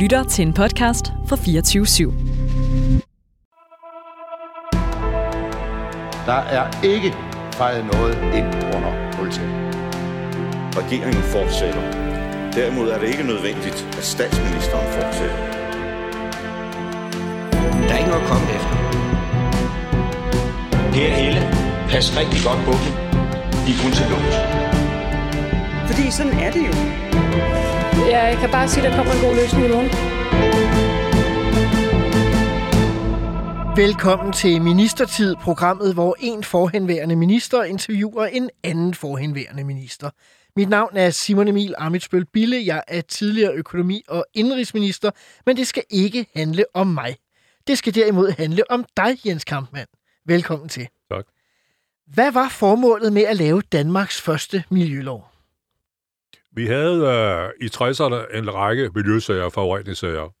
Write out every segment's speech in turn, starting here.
lytter til en podcast fra 24 /7. Der er ikke fejret noget ind under politiet. Regeringen fortsætter. Derimod er det ikke nødvendigt, at statsministeren fortsætter. Der er ikke noget at komme efter. Per Helle, pas rigtig godt på dem. De er kun til lås. Fordi sådan er det jo. Jeg kan bare sige, at der kommer en god løsning i morgen. Velkommen til Ministertid, programmet, hvor en forhenværende minister interviewer en anden forhenværende minister. Mit navn er Simon Emil Amitsbøl Bille. Jeg er tidligere økonomi- og indrigsminister, men det skal ikke handle om mig. Det skal derimod handle om dig, Jens Kampmann. Velkommen til. Tak. Hvad var formålet med at lave Danmarks første miljølov? Vi havde øh, i 60'erne en række miljøsager og forureningssager.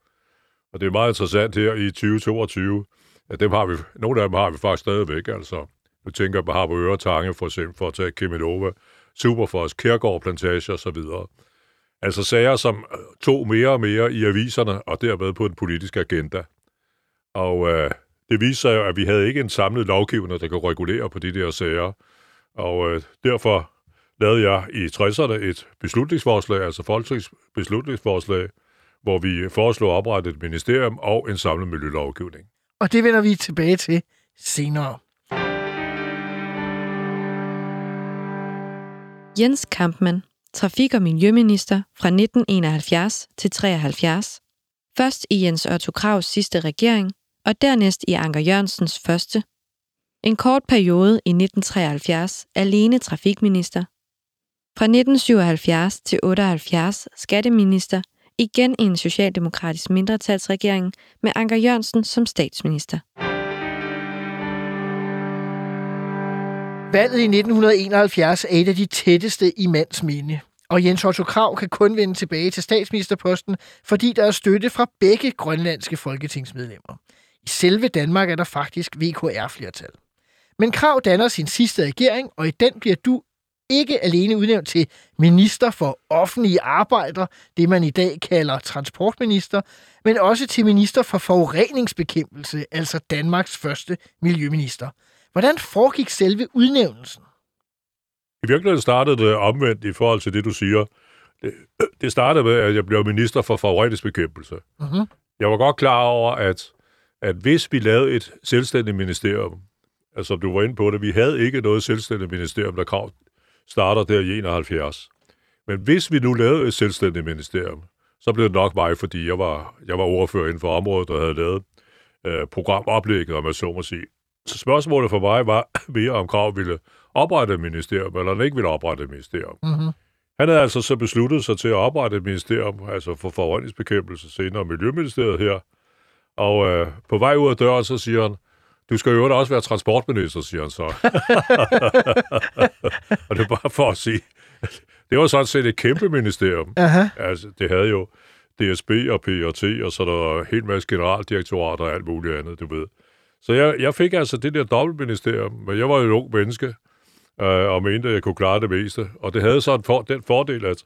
Og det er meget interessant her i 2022, at dem har vi, nogle af dem har vi faktisk stadigvæk. Altså, nu tænker jeg på Harboøre Tange, for eksempel, for at tage Kiminova, Superfos, Kærgård Plantage osv. Altså sager, som øh, tog mere og mere i aviserne, og dermed på den politiske agenda. Og øh, det viste sig jo, at vi havde ikke en samlet lovgivning, der kunne regulere på de der sager. Og øh, derfor lavede jeg i 60'erne et beslutningsforslag, altså Folketingets beslutningsforslag, hvor vi foreslog at oprette et ministerium og en samlet miljølovgivning. Og det vender vi tilbage til senere. Jens Kampmann, trafik- og miljøminister fra 1971 til 73. Først i Jens Otto Kravs sidste regering, og dernæst i Anker Jørgensens første. En kort periode i 1973 alene trafikminister. Fra 1977 til 78 skatteminister, igen i en socialdemokratisk mindretalsregering med Anker Jørgensen som statsminister. Valget i 1971 er et af de tætteste i mands minde. Og Jens Otto Krav kan kun vende tilbage til statsministerposten, fordi der er støtte fra begge grønlandske folketingsmedlemmer. I selve Danmark er der faktisk VKR-flertal. Men Krav danner sin sidste regering, og i den bliver du ikke alene udnævnt til minister for offentlige arbejder, det man i dag kalder transportminister, men også til minister for forureningsbekæmpelse, altså Danmarks første miljøminister. Hvordan foregik selve udnævnelsen? I virkeligheden startede det omvendt i forhold til det, du siger. Det, det startede med, at jeg blev minister for forureningsbekæmpelse. Mhm. Jeg var godt klar over, at, at hvis vi lavede et selvstændigt ministerium, altså du var inde på det, vi havde ikke noget selvstændigt ministerium, der krav starter der i 71. Men hvis vi nu lavede et selvstændigt ministerium, så blev det nok mig, fordi jeg var, jeg var ordfører inden for området, der havde lavet øh, programoplægget, om jeg så må sige. Så spørgsmålet for mig var mere, om Krav ville oprette et ministerium, eller han ikke ville oprette et ministerium. Mhm. Han havde altså så besluttet sig til at oprette et ministerium, altså for forureningsbekæmpelse, senere Miljøministeriet her. Og øh, på vej ud af døren, så siger han, du skal jo også være transportminister, siger han så. og det er bare for at sige, det var sådan set et kæmpe ministerium. Aha. Altså, det havde jo DSB og PRT, og så der var en hel masse generaldirektorater og alt muligt andet, du ved. Så jeg, jeg fik altså det der dobbeltministerium, men jeg var jo et ung menneske, øh, og mente, at jeg kunne klare det meste. Og det havde så en for, den fordel, at,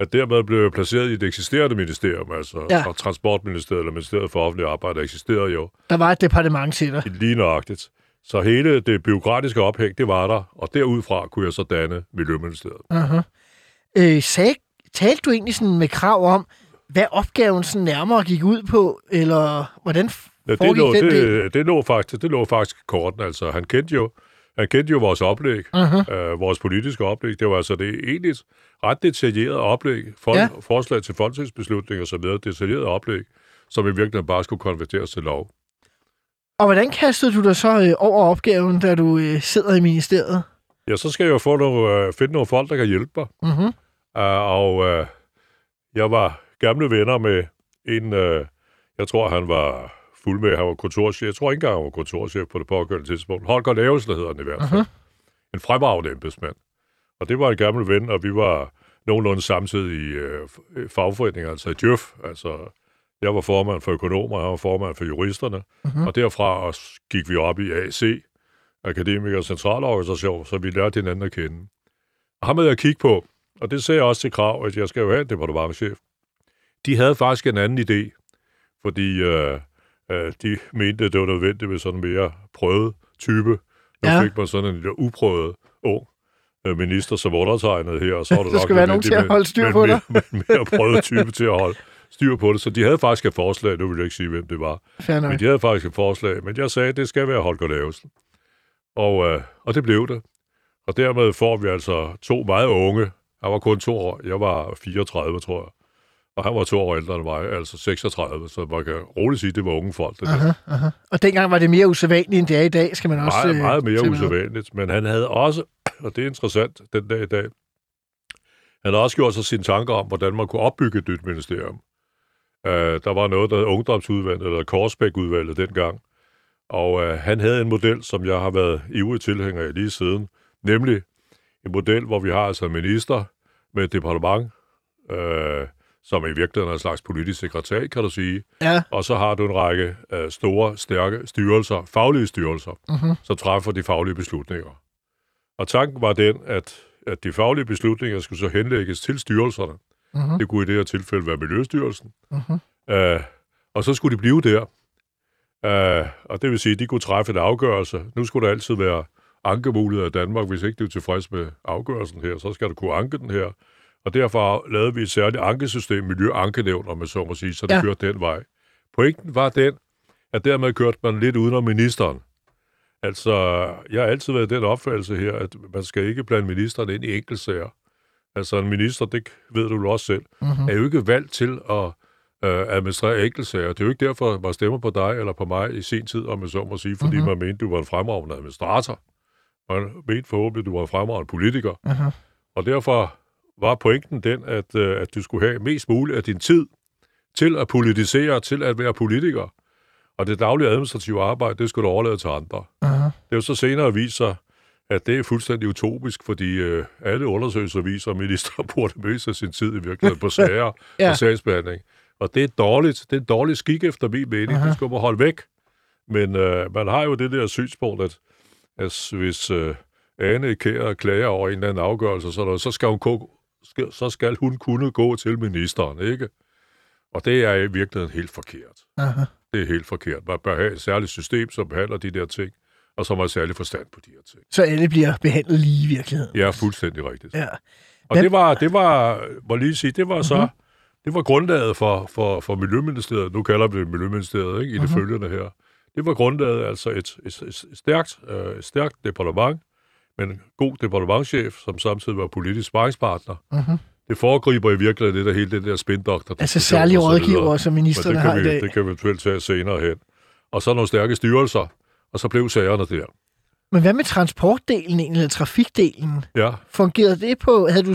at dermed blev jeg placeret i et eksisterende ministerium, altså Ja. Transportministeriet eller Ministeriet for Offentlig Arbejde eksisterede jo Der var et departement til dig. lige nøjagtigt. Så hele det byråkratiske ophæng, det var der, og derudfra kunne jeg så danne Miljøministeriet. Uh-huh. Øh, sag, talte du egentlig sådan med krav om, hvad opgaven sådan nærmere gik ud på, eller hvordan Ja, det, lå, den del? det, det, lå faktisk, det lå faktisk korten. Altså, han kendte jo, han kendte jo vores oplæg, Uh-huh. øh, vores politiske oplæg. Det var altså det egentlig et ret detaljeret oplæg, for, Ja. forslag til folketingsbeslutning og så videre, detaljeret oplæg, som i virkeligheden bare skulle konverteres til lov. Og hvordan kastede du dig så øh, over opgaven, da du øh, sidder i ministeriet? Ja, så skal jeg jo få nogle, øh, finde nogle folk, der kan hjælpe mig. Mm-hmm. Uh, og uh, jeg var gamle venner med en, uh, jeg tror han var fuld med, han var kontorchef. Jeg tror ikke engang, han var kontorchef på det pågældende tidspunkt. Holger Lavesle hedder han i hvert fald. Uh-huh. En fremragende embedsmand. Og det var en gammel ven, og vi var nogenlunde samtidig i øh, fagforeninger, altså i Djøf. Altså, jeg var formand for økonomer, og han var formand for juristerne. Mhm. Og derfra også gik vi op i AC, Akademikers Centralorganisation, så vi lærte hinanden at kende. Og ham havde jeg kigge på, og det sagde jeg også til krav, at jeg skal jo have en departementchef. de havde faktisk en anden idé, fordi øh, øh, de mente, at det var nødvendigt med sådan en mere prøvet type. Nu Ja. fik man sådan en lidt uprøvet ung øh, minister som undertegnet her, og så var det Der nok skal være nogen til at holde styr på en mere, med en mere prøvet type til at holde styr på det. Så de havde faktisk et forslag, nu vil jeg ikke sige, hvem det var, men de havde faktisk et forslag, men jeg sagde, at det skal være Holger Lavesen. Og, øh, og det blev det. Og dermed får vi altså to meget unge. Han var kun to år. Jeg var 34, tror jeg. Og han var to år ældre end mig, altså 36. Så man kan roligt sige, at det var unge folk. Det der. Aha, aha. Og dengang var det mere usædvanligt, end det er i dag, skal man også... Meget, øh, meget mere usædvanligt. Men han havde også, og det er interessant den dag i dag, han har også gjort sig sine tanker om, hvordan man kunne opbygge et nyt ministerium. Uh, der var noget, der hed Ungdomsudvalget, eller Korsbæk-udvalget dengang. Og uh, han havde en model, som jeg har været ivrig tilhænger af lige siden, nemlig en model, hvor vi har altså en minister med et departement, uh, som i virkeligheden er en slags politisk sekretær, kan du sige. Ja, Og så har du en række øh, store, stærke styrelser, faglige styrelser, Mhm. som træffer de faglige beslutninger. Og tanken var den, at, at de faglige beslutninger skulle så henlægges til styrelserne. Mhm. Det kunne i det her tilfælde være Miljøstyrelsen. Mhm. Øh, og så skulle de blive der. Øh, og det vil sige, at de kunne træffe en afgørelse. Nu skulle der altid være ankemuligheder i Danmark. Hvis ikke du er tilfreds med afgørelsen her, så skal du kunne anke den her. Og derfor lavede vi et særligt ankesystem, miljøankenævn, om man så må sige, så det Ja. kørte den vej. Pointen var den, at dermed kørte man lidt udenom ministeren. Altså, jeg har altid været den opfattelse her, at man skal ikke blande ministeren ind i enkeltsager. Altså, en minister, det ved du også selv, Mhm. er jo ikke valgt til at øh, administrere enkeltsager. Det er jo ikke derfor, man stemmer på dig eller på mig i sin tid, om man så må sige, fordi Mhm. man mente, du var en fremragende administrator. Man mente forhåbentlig, du var en fremragende politiker. Mhm. Og derfor var pointen den, at, øh, at du skulle have mest muligt af din tid til at politisere, til at være politiker. Og det daglige administrative arbejde, det skulle du overlade til andre. aha. Det er jo så senere vist sig, at det er fuldstændig utopisk, fordi øh, alle undersøgelser viser, at minister bruger det meste af sin tid i virkeligheden på sager Ja. og sagsbehandling. Og det er dårligt. Det er en dårlig skik efter min mening. Aha. Det skal man holde væk. Men øh, man har jo det der synspunkt, at, at hvis øh, Ane Kjær klager over en eller anden afgørelse, sådan noget, så skal, hun skal, så skal hun kunne gå til ministeren, ikke? Og det er i virkeligheden helt forkert. Aha. Det er helt forkert. Man bør have et særligt system, som behandler de der ting, og som har særlig forstand på de her ting. Så alle bliver behandlet lige i virkeligheden. Ja, fuldstændig rigtigt. Ja. Og det var, det var, må lige sige, det var så, Mhm. det var grundlaget for, for, for Miljøministeriet, nu kalder vi det Miljøministeriet, ikke, i det Mhm. følgende her. Det var grundlaget, altså et, et, et stærkt, øh, et stærkt departement, men en god departementchef, som samtidig var politisk sparringspartner. Mhm. Det foregriber i virkeligheden det der hele det der spindoktor. Altså særlige rådgiver, som ministerne har i dag. det kan vi eventuelt tage senere hen. Og så nogle stærke styrelser, og så blev sagerne der. Men hvad med transportdelen egentlig, eller trafikdelen? Ja, Fungerede det på... Havde du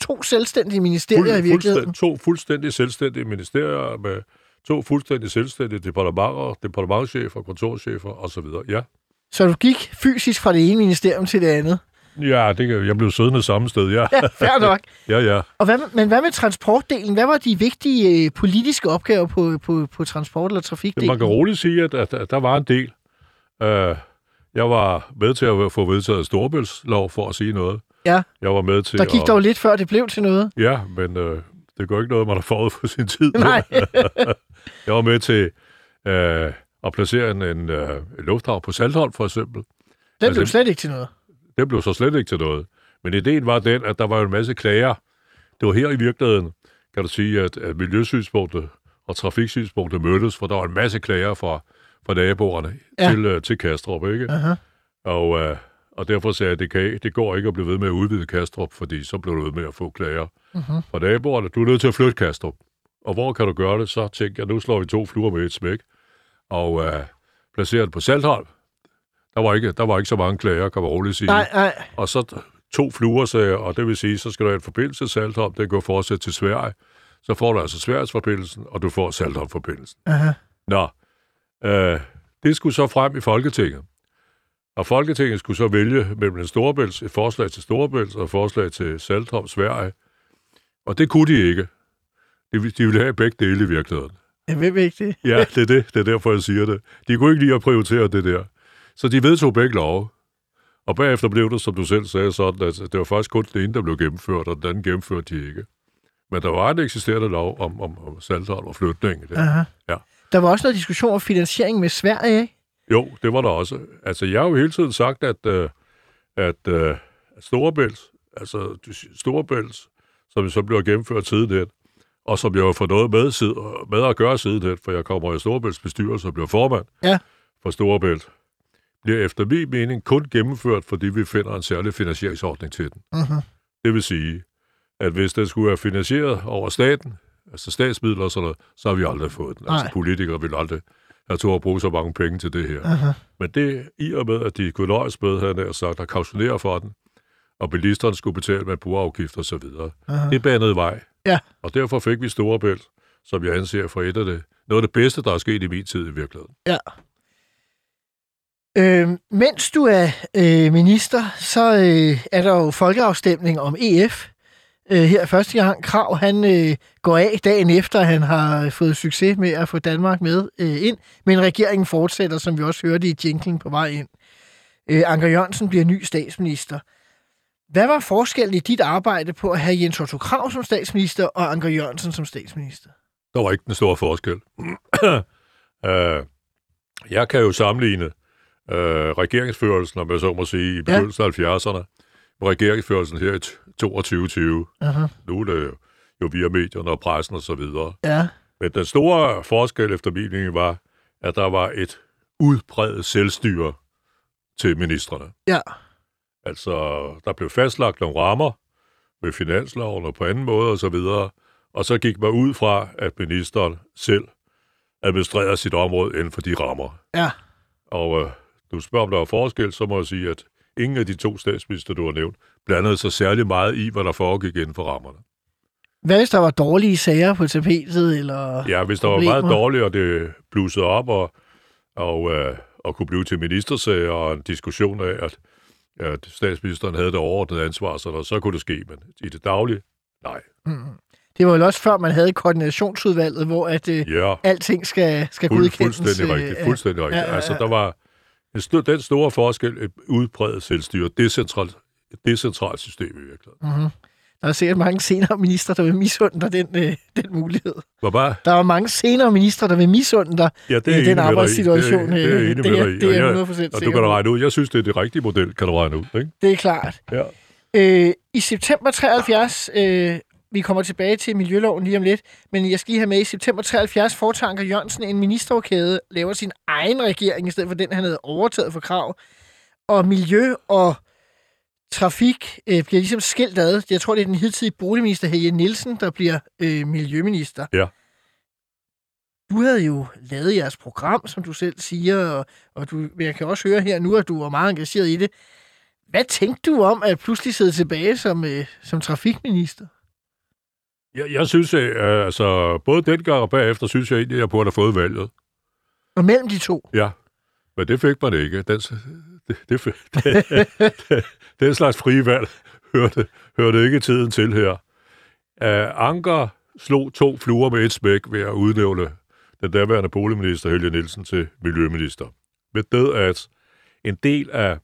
to selvstændige ministerier i virkeligheden? fuldstændig, to fuldstændig selvstændige ministerier med to fuldstændig selvstændige departementer, departementchefer, kontorchefer osv. Ja. Så du gik fysisk fra det ene ministerium til det andet? Ja, det jeg blev siddende samme sted, ja. Ja, fair nok. Ja, ja. Og hvad, men hvad med transportdelen? Hvad var de vigtige øh, politiske opgaver på, på, på transport- eller trafikdelen? Man kan roligt sige, at, at, at der var en del. Uh, jeg var med til at få vedtaget Storebæltslov, for at sige noget. Ja. Jeg var med til Der gik at... dog lidt før det blev til noget. Ja, men uh, det går ikke noget, man har forud for sin tid. Nej. jeg var med til uh, at placere en, en, en lufthavn på Saltholm, for eksempel. Den Altså- blev slet ikke til noget. Det blev så slet ikke til noget. Men ideen var den, at der var en masse klager. Det var her i virkeligheden, kan du sige, at, at miljøsynspunktet og trafiksynspunktet mødtes, for der var en masse klager fra, fra naboerne Ja. til, uh, til Kastrup, ikke? Aha. Og, uh, og derfor sagde jeg, at det, kan, det går ikke at blive ved med at udvide Kastrup, fordi så bliver du ved med at få klager Mhm. fra naboerne. Du er nødt til at flytte Kastrup. Og hvor kan du gøre det? Så tænkte jeg, nu slår vi to fluer med et smæk, og placerer det på Saltholm. Der var ikke, der var ikke så mange klager, kan man roligt sige. Nej, nej. Og så to fluer, sagde og det vil sige, så skal du have en forbindelse til Saltholm, den går fortsat til Sverige. Så får du altså Sverigesforbindelsen, og du får Saltholm-forbindelsen. Aha. Nå, øh, det skulle så frem i Folketinget. Og Folketinget skulle så vælge mellem en Storebælts, et forslag til Storebælts og et forslag til Saltholm, Sverige. Og det kunne de ikke. De, de ville have begge dele i virkeligheden. Ja, hvem er ikke det? Ja, det er det. Det er derfor, jeg siger det. De kunne ikke lide at prioritere det der. Så de vedtog begge love. Og bagefter blev det, som du selv sagde, sådan, at det var faktisk kun den ene, der blev gennemført, og den anden gennemførte de ikke. Men der var en eksisterende lov om, om, om Saltholm og flytning. Det. Aha. Ja. Der var også noget diskussion om finansiering med Sverige, ikke? Jo, det var der også. Altså, jeg har jo hele tiden sagt, at, øh, at øh, Storebælt, altså Storebælt, som så bliver gennemført sidenhen, og som jeg har fået noget med, sid- med at gøre sidenhen, for jeg kommer i Storebælts bestyrelse og bliver formand Ja. for Storebælt, bliver efter min mening kun gennemført, fordi vi finder en særlig finansieringsordning til den. Mhm. Det vil sige, at hvis den skulle være finansieret over staten, altså statsmidler og sådan noget, så har vi aldrig fået den. Altså Nej. politikere vil aldrig have to at bruge så mange penge til det her. Aha. Men det i og med, at de kunne nøjes med, havde jeg sagt, at kautionere for den, og bilisterne skulle betale med brugerafgifter og så videre. Aha. Det banede vej. Ja. Og derfor fik vi Storebælt, som jeg anser for et af det, noget af det bedste, der er sket i min tid i virkeligheden. Ja. Øh, mens du er øh, minister, så øh, er der jo folkeafstemning om EF. Øh, her første gang Krav, han øh, går af dagen efter, at han har fået succes med at få Danmark med øh, ind. Men regeringen fortsætter, som vi også hørte i jinglen på vej ind. Øh, Anker Jørgensen bliver ny statsminister. Hvad var forskellen i dit arbejde på at have Jens Otto Krav som statsminister og Anker Jørgensen som statsminister? Der var ikke den store forskel. uh, jeg kan jo sammenligne uh, regeringsførelsen, om jeg så må sige, i begyndelsen af 70'erne, med regeringsførelsen her i 2020. Aha. Nu er det jo, jo via medierne og pressen og så videre. Ja. Men den store forskel efter min mening var, at der var et udbredt selvstyre til ministerne. Ja. Altså, der blev fastlagt nogle rammer med finansloven og på anden måde og så videre, og så gik man ud fra, at ministeren selv administrerede sit område inden for de rammer. Ja. Og øh, du spørger, om der var forskel, så må jeg sige, at ingen af de to statsminister, du har nævnt, blandede sig særlig meget i, hvad der foregik inden for rammerne. Hvad hvis der var dårlige sager på tapetet? Eller Ja, hvis der problemer? var meget dårligt, og det blussede op, og, og, øh, og kunne blive til ministersager og en diskussion af, at, at statsministeren havde det overordnede ansvar, så, der, så kunne det ske, men i det daglige, nej. Mm. Det var jo også før, man havde koordinationsudvalget, hvor at, øh, Ja, alting skal, skal fuld, godkendes. fuldstændig øh, rigtigt. Fuldstændig rigtigt. ja, ja, Altså, ja. der var en stor, den store forskel, et udbredt selvstyre, decentralt, decentralt system i virkeligheden. Mm-hmm. Der er sikkert mange senere minister, der vil misunde dig den, øh, den mulighed. Var bare, Der er mange senere minister, der vil misunde dig ja, det er jeg den arbejdssituation. Det er, det er øh, enig det, er, det er Og jeg 100% jeg- sikker Og du kan regne ud. Jeg synes, det er det rigtige model, kan du regne ud. Ikke? Det er klart. Ja. Øh, I september 73, øh, vi kommer tilbage til miljøloven lige om lidt, men jeg skal lige have med, i september 73 foretager Anker Jørgensen en ministerrokade, laver sin egen regering, i stedet for den, han havde overtaget for krav. Og miljø og trafik øh, bliver ligesom skilt ad. Jeg tror, det er den hidtidige boligminister Helge Nielsen, der bliver øh, miljøminister. Ja. Du havde jo lavet jeres program, som du selv siger, og, og du, jeg kan også høre her nu, at du var meget engageret i det. Hvad tænkte du om at pludselig sidde tilbage som, øh, som trafikminister? Jeg, jeg synes, øh, altså, både dengang og bagefter, synes jeg egentlig, at jeg burde have fået valget. Og mellem de to? Ja, men det fik man ikke. Den, det, det, det, den slags frie valg hørte, hørte ikke tiden til her. Uh, Anker slog to fluer med et smæk ved at udnævne den daværende boligminister Helge Nielsen til miljøminister. Ved det, at en del af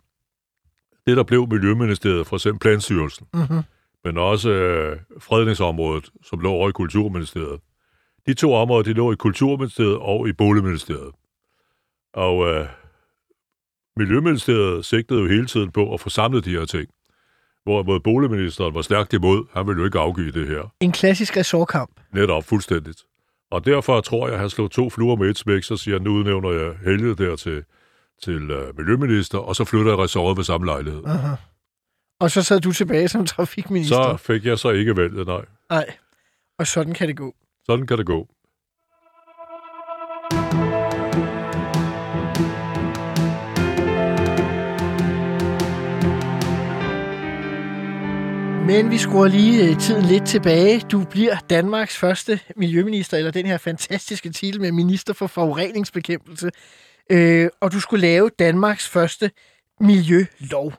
det, der blev Miljøministeriet, for eksempel Planstyrelsen, Mm-hmm. men også øh, fredningsområdet, som lå over i Kulturministeriet. De to områder, de lå i Kulturministeriet og i Boligministeriet. Og øh, Miljøministeriet sigtede jo hele tiden på at få samlet de her ting. Hvorimod boligministeren var stærkt imod. Han ville jo ikke afgive det her. En klassisk ressortkamp. Netop fuldstændigt. Og derfor tror jeg, at han slog to fluer med et smæk, så siger han, nu udnævner jeg Helge der til, til øh, miljøminister, og så flytter jeg ressortet ved samme lejlighed. Aha. Og så sad du tilbage som trafikminister. Så fik jeg så ikke valget, nej. Nej. Og sådan kan det gå. Sådan kan det gå. Men vi skruer lige øh, tiden lidt tilbage. Du bliver Danmarks første miljøminister, eller den her fantastiske titel med minister for forureningsbekæmpelse. Øh, og du skulle lave Danmarks første miljølov.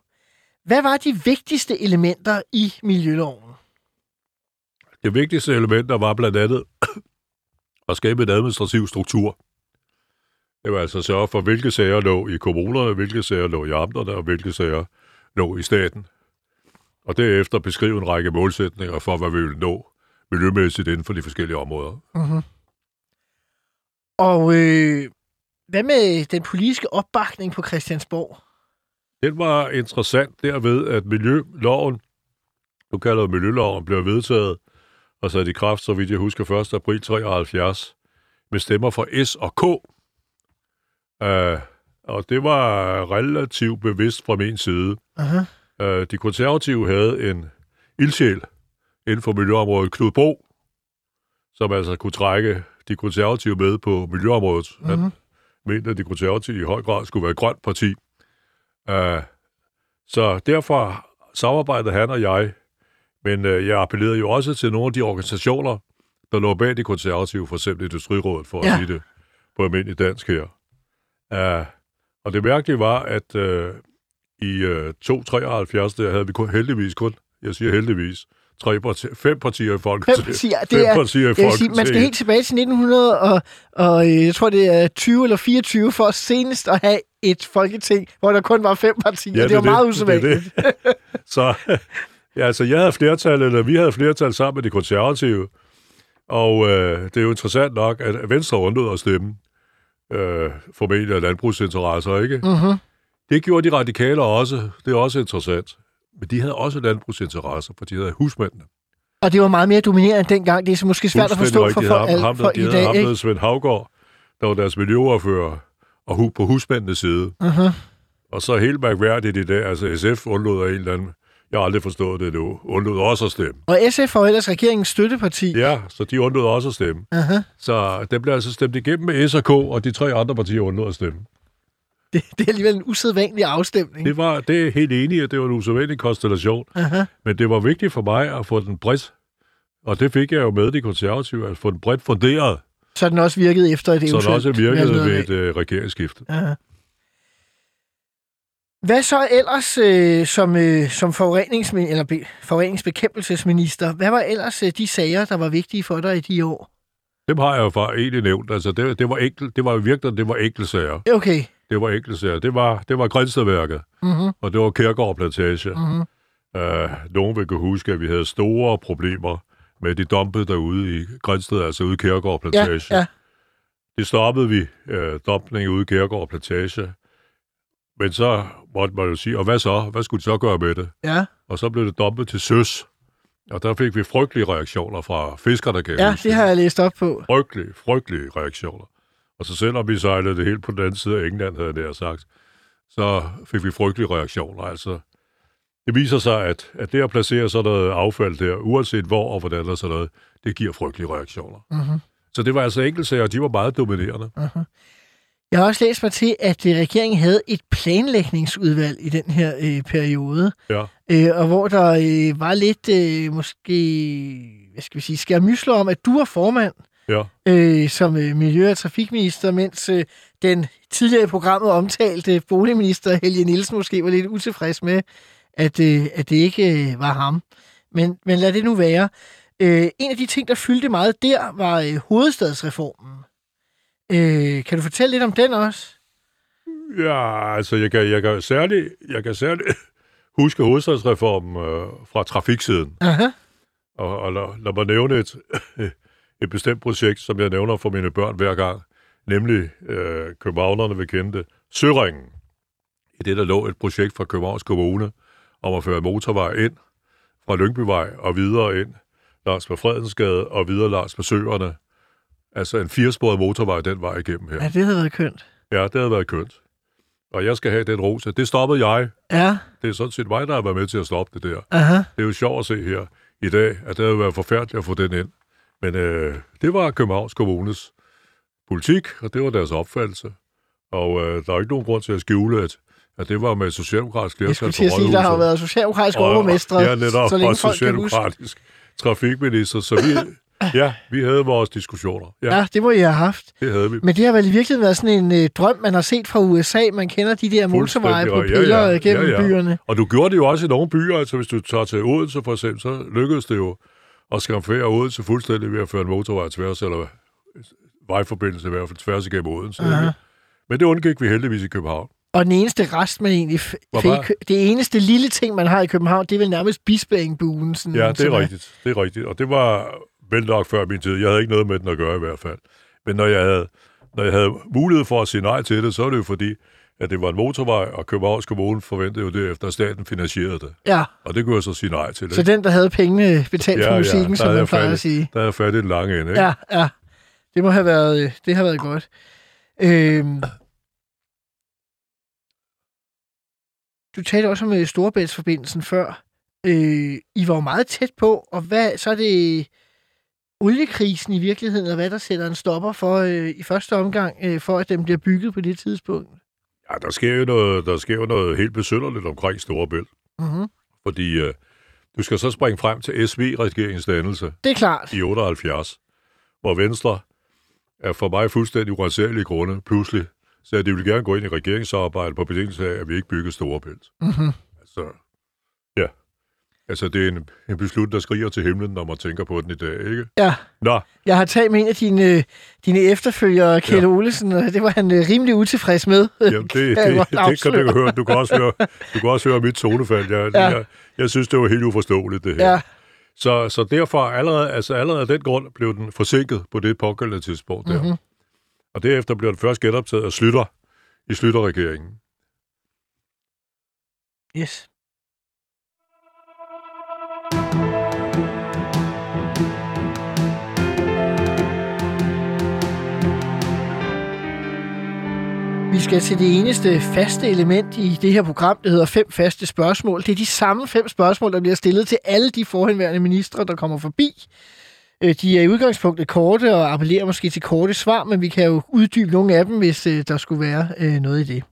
Hvad var de vigtigste elementer i miljøloven? De vigtigste elementer var blandt andet at skabe en administrativ struktur. Det var altså sørge for, hvilke sager lå i kommunerne, hvilke sager lå i amterne, og hvilke sager lå i staten. Og derefter beskrive en række målsætninger for, hvad vi ville nå miljømæssigt inden for de forskellige områder. Mm-hmm. Og øh, hvad med den politiske opbakning på Christiansborg? Den var interessant derved, at miljøloven, du kalder det miljøloven, blev vedtaget og sat i kraft, så vidt jeg husker, 1. april 73, med stemmer fra S og K. Uh, og det var relativt bevidst fra min side. Uh-huh. Uh, de konservative havde en ildsjæl inden for miljøområdet, Knud Bro, som altså kunne trække de konservative med på miljøområdet. Uh-huh. Han mente, at de konservative i høj grad skulle være et grønt parti. Uh, så derfor samarbejdede han og jeg, men uh, jeg appellerede jo også til nogle af de organisationer, der lå bag de konservative, for eksempel Industrirådet, for ja. at sige det på almindelig dansk her. Uh, og det mærkelige var, at uh, i uh, 273, der havde vi kun, heldigvis kun, jeg siger heldigvis, tre partier, fem partier i Folketinget. Fem partier, det fem er, partier i vil sige, man skal helt tilbage til 1900, og, og øh, jeg tror, det er 20 eller 24 for senest at have et folketing, hvor der kun var fem partier. Ja, det, det var meget usædvanligt. Det, det. Så ja, altså, jeg havde flertal, eller vi havde flertal sammen med de konservative, og øh, det er jo interessant nok, at Venstre undlod at stemme øh, formentlig af landbrugsinteresser, ikke? Mm-hmm. Det gjorde de radikale også. Det er også interessant. Men de havde også landbrugsinteresser, for de havde husmændene. Og det var meget mere dominerende dengang. Det er så måske svært at forstå for, for, ham, ham, for i dag. ham, Ikke? der Svend Havgård, der var deres miljøoverfører, og hu, på husmændenes side. Uh-huh. Og så helt mærkværdigt i dag, altså SF undlod af en eller anden, jeg har aldrig forstået det nu, undlod også at stemme. Og SF var ellers regeringens støtteparti. Ja, så de undlod også at stemme. Uh-huh. Så det blev altså stemt igennem med S og K, og de tre andre partier undlod at stemme. Det, det er alligevel en usædvanlig afstemning. Det var det er helt enig, at det var en usædvanlig konstellation. Uh-huh. Men det var vigtigt for mig at få den bredt, og det fik jeg jo med de konservative, at få den bredt funderet, Så den også virkede efter et så eventuelt den også virkede ved et øh, regeringsskifte. Uh-huh. Hvad så ellers øh, som, øh, som forureningsmi- eller be- forureningsbekæmpelsesminister? Hvad var ellers øh, de sager, der var vigtige for dig i de år? Dem har jeg jo for egentlig nævnt. Altså, det, det var enkelt, det var jo virkelig, det var enkeltsager. Okay. Det var enkeltsager. Det var, det var Grænstedværket, Mm-hmm. og det var Kærgaard Plantage. Mm-hmm. Uh, nogen vil kunne huske, at vi havde store problemer med de dumpede derude i Grænsted, altså ude i Kærgaard Ja, Plantage. ja. Det stoppede vi, uh, dumpning ude i Kærgaard Plantage. Men så måtte man jo sige, og hvad så? Hvad skulle de så gøre med det? Ja, Og så blev det dumpet til søs. Og der fik vi frygtelige reaktioner fra fiskerne, kan ja, det har jeg læst op på. Frygtelige, frygtelige reaktioner. Og så selvom vi sejlede det helt på den anden side af England, havde jeg nær sagt, så fik vi frygtelige reaktioner. Altså, det viser sig, at, at det at placere sådan noget affald der, uanset hvor og hvordan og sådan noget, det giver frygtelige reaktioner. Mm-hmm. Så det var altså enkeltsager, og de var meget dominerende. Uh-huh. Jeg har også læst mig til, at øh, regeringen havde et planlægningsudvalg i den her øh, periode, Ja. øh, og hvor der øh, var lidt, øh, måske, hvad skal vi sige, skærmysler om, at du var formand Ja. øh, som øh, miljø- og trafikminister, mens øh, den tidligere i programmet omtalte boligminister Helge Nielsen måske var lidt utilfreds med, at, øh, at det ikke øh, var ham. Men, men lad det nu være. Øh, en af de ting, der fyldte meget der, var øh, hovedstadsreformen. Øh, kan du fortælle lidt om den også? Ja, altså jeg kan, jeg kan særligt, jeg kan særligt huske hovedstadsreformen øh, fra trafiksiden. Aha. Og, og lad, lad mig nævne et, et bestemt projekt, som jeg nævner for mine børn hver gang, nemlig øh, københavnerne vil kende det, Søringen. I det, der lå et projekt fra Københavns Kommune om at føre motorvej ind fra Lyngbyvej og videre ind langs med Fredensgade og videre langs med Søerne. Altså en firesporet motorvej den vej igennem her. Ja, det havde været kønt. Ja, det havde været kønt. Og jeg skal have den rose. Det stoppede jeg. Ja, Det er sådan set mig, der har været med til at stoppe det der. aha. Det er jo sjovt at se her i dag, at det havde været forfærdeligt at få den ind. Men øh, det var Københavns Kommunes politik, og det var deres opfattelse. Og øh, der er ikke nogen grund til at skjule, at, at det var med socialdemokratisk Jeg flertal skulle til at sige, der har været socialdemokratiske overmestre, Ja, netop, så længe og folk socialdemokratisk trafikminister. Så vi, ja, vi havde vores diskussioner. Ja, Ja, det må I have haft. det havde vi. Men det har vel i virkeligheden været sådan en øh, drøm, man har set fra USA. Man kender de der motorveje på piller ja, ja, gennem ja, ja. byerne. Og du gjorde det jo også i nogle byer, altså hvis du tager til Odense for eksempel, så lykkedes det jo at skamfere Odense fuldstændig ved at føre en motorvej tværs, eller vejforbindelse i hvert fald tværs igennem Odense. Ikke? Men det undgik vi heldigvis i København. Og den eneste rest, man egentlig fik, det eneste lille ting, man har i København, det er vel nærmest Bispeengbuen. Sådan, Ja, det er rigtigt. Det er rigtigt. Og det var vel nok før min tid. Jeg havde ikke noget med den at gøre i hvert fald. Men når jeg havde, når jeg havde mulighed for at sige nej til det, så var det jo fordi, at det var en motorvej, og Københavns Kommune forventede jo derefter, at staten finansierede det. Ja, Og det kunne jeg så sige nej til. så ikke? den, der havde pengene betalt for musikken, der som man plejer at sige. Der havde jeg fat i den lange ende, ikke? Ja, ja. Det må have været, øh, det har været godt. Øhm. Du talte også om øh, Storebæltsforbindelsen før. Øh, I var jo meget tæt på, og hvad, så er det oliekrisen i virkeligheden, og hvad der sætter en stopper for øh, i første omgang, øh, for at den bliver bygget på det tidspunkt. Ja, der sker jo noget, der sker jo noget helt besynderligt omkring Storebælt. Mm-hmm. Fordi øh, du skal så springe frem til SV-regeringens dannelse Det er klart. i 78, hvor Venstre er for mig fuldstændig uansagelige grunde pludselig, så de vil gerne gå ind i regeringsarbejdet på betingelse af, at vi ikke bygger Storebælt. Mm-hmm. Altså. Altså, det er en, en beslutning, der skriger til himlen, når man tænker på den i dag, ikke? Ja, Nå, jeg har talt med en af dine, dine efterfølgere, Kjell ja. Olesen, og det var han øh, rimelig utilfreds med. jamen, det, det, det, det, kan du høre. Du kan også høre, du kan også høre mit tonefald. Jeg, Ja. jeg, jeg synes, det var helt uforståeligt, det her. Ja, Så, så derfor, allerede, altså allerede af den grund, blev den forsinket på det pågældende tidspunkt der. Mhm. Mm-hmm. Og derefter blev den først genoptaget af Slytter i Slytterregeringen. yes. Vi skal til det eneste faste element i det her program, det hedder fem faste spørgsmål. Det er de samme fem spørgsmål, der bliver stillet til alle de forhenværende ministre, der kommer forbi. Øh, de er i udgangspunktet korte og appellerer måske til korte svar, men vi kan jo uddybe nogle af dem, hvis øh, der skulle være øh, noget i det.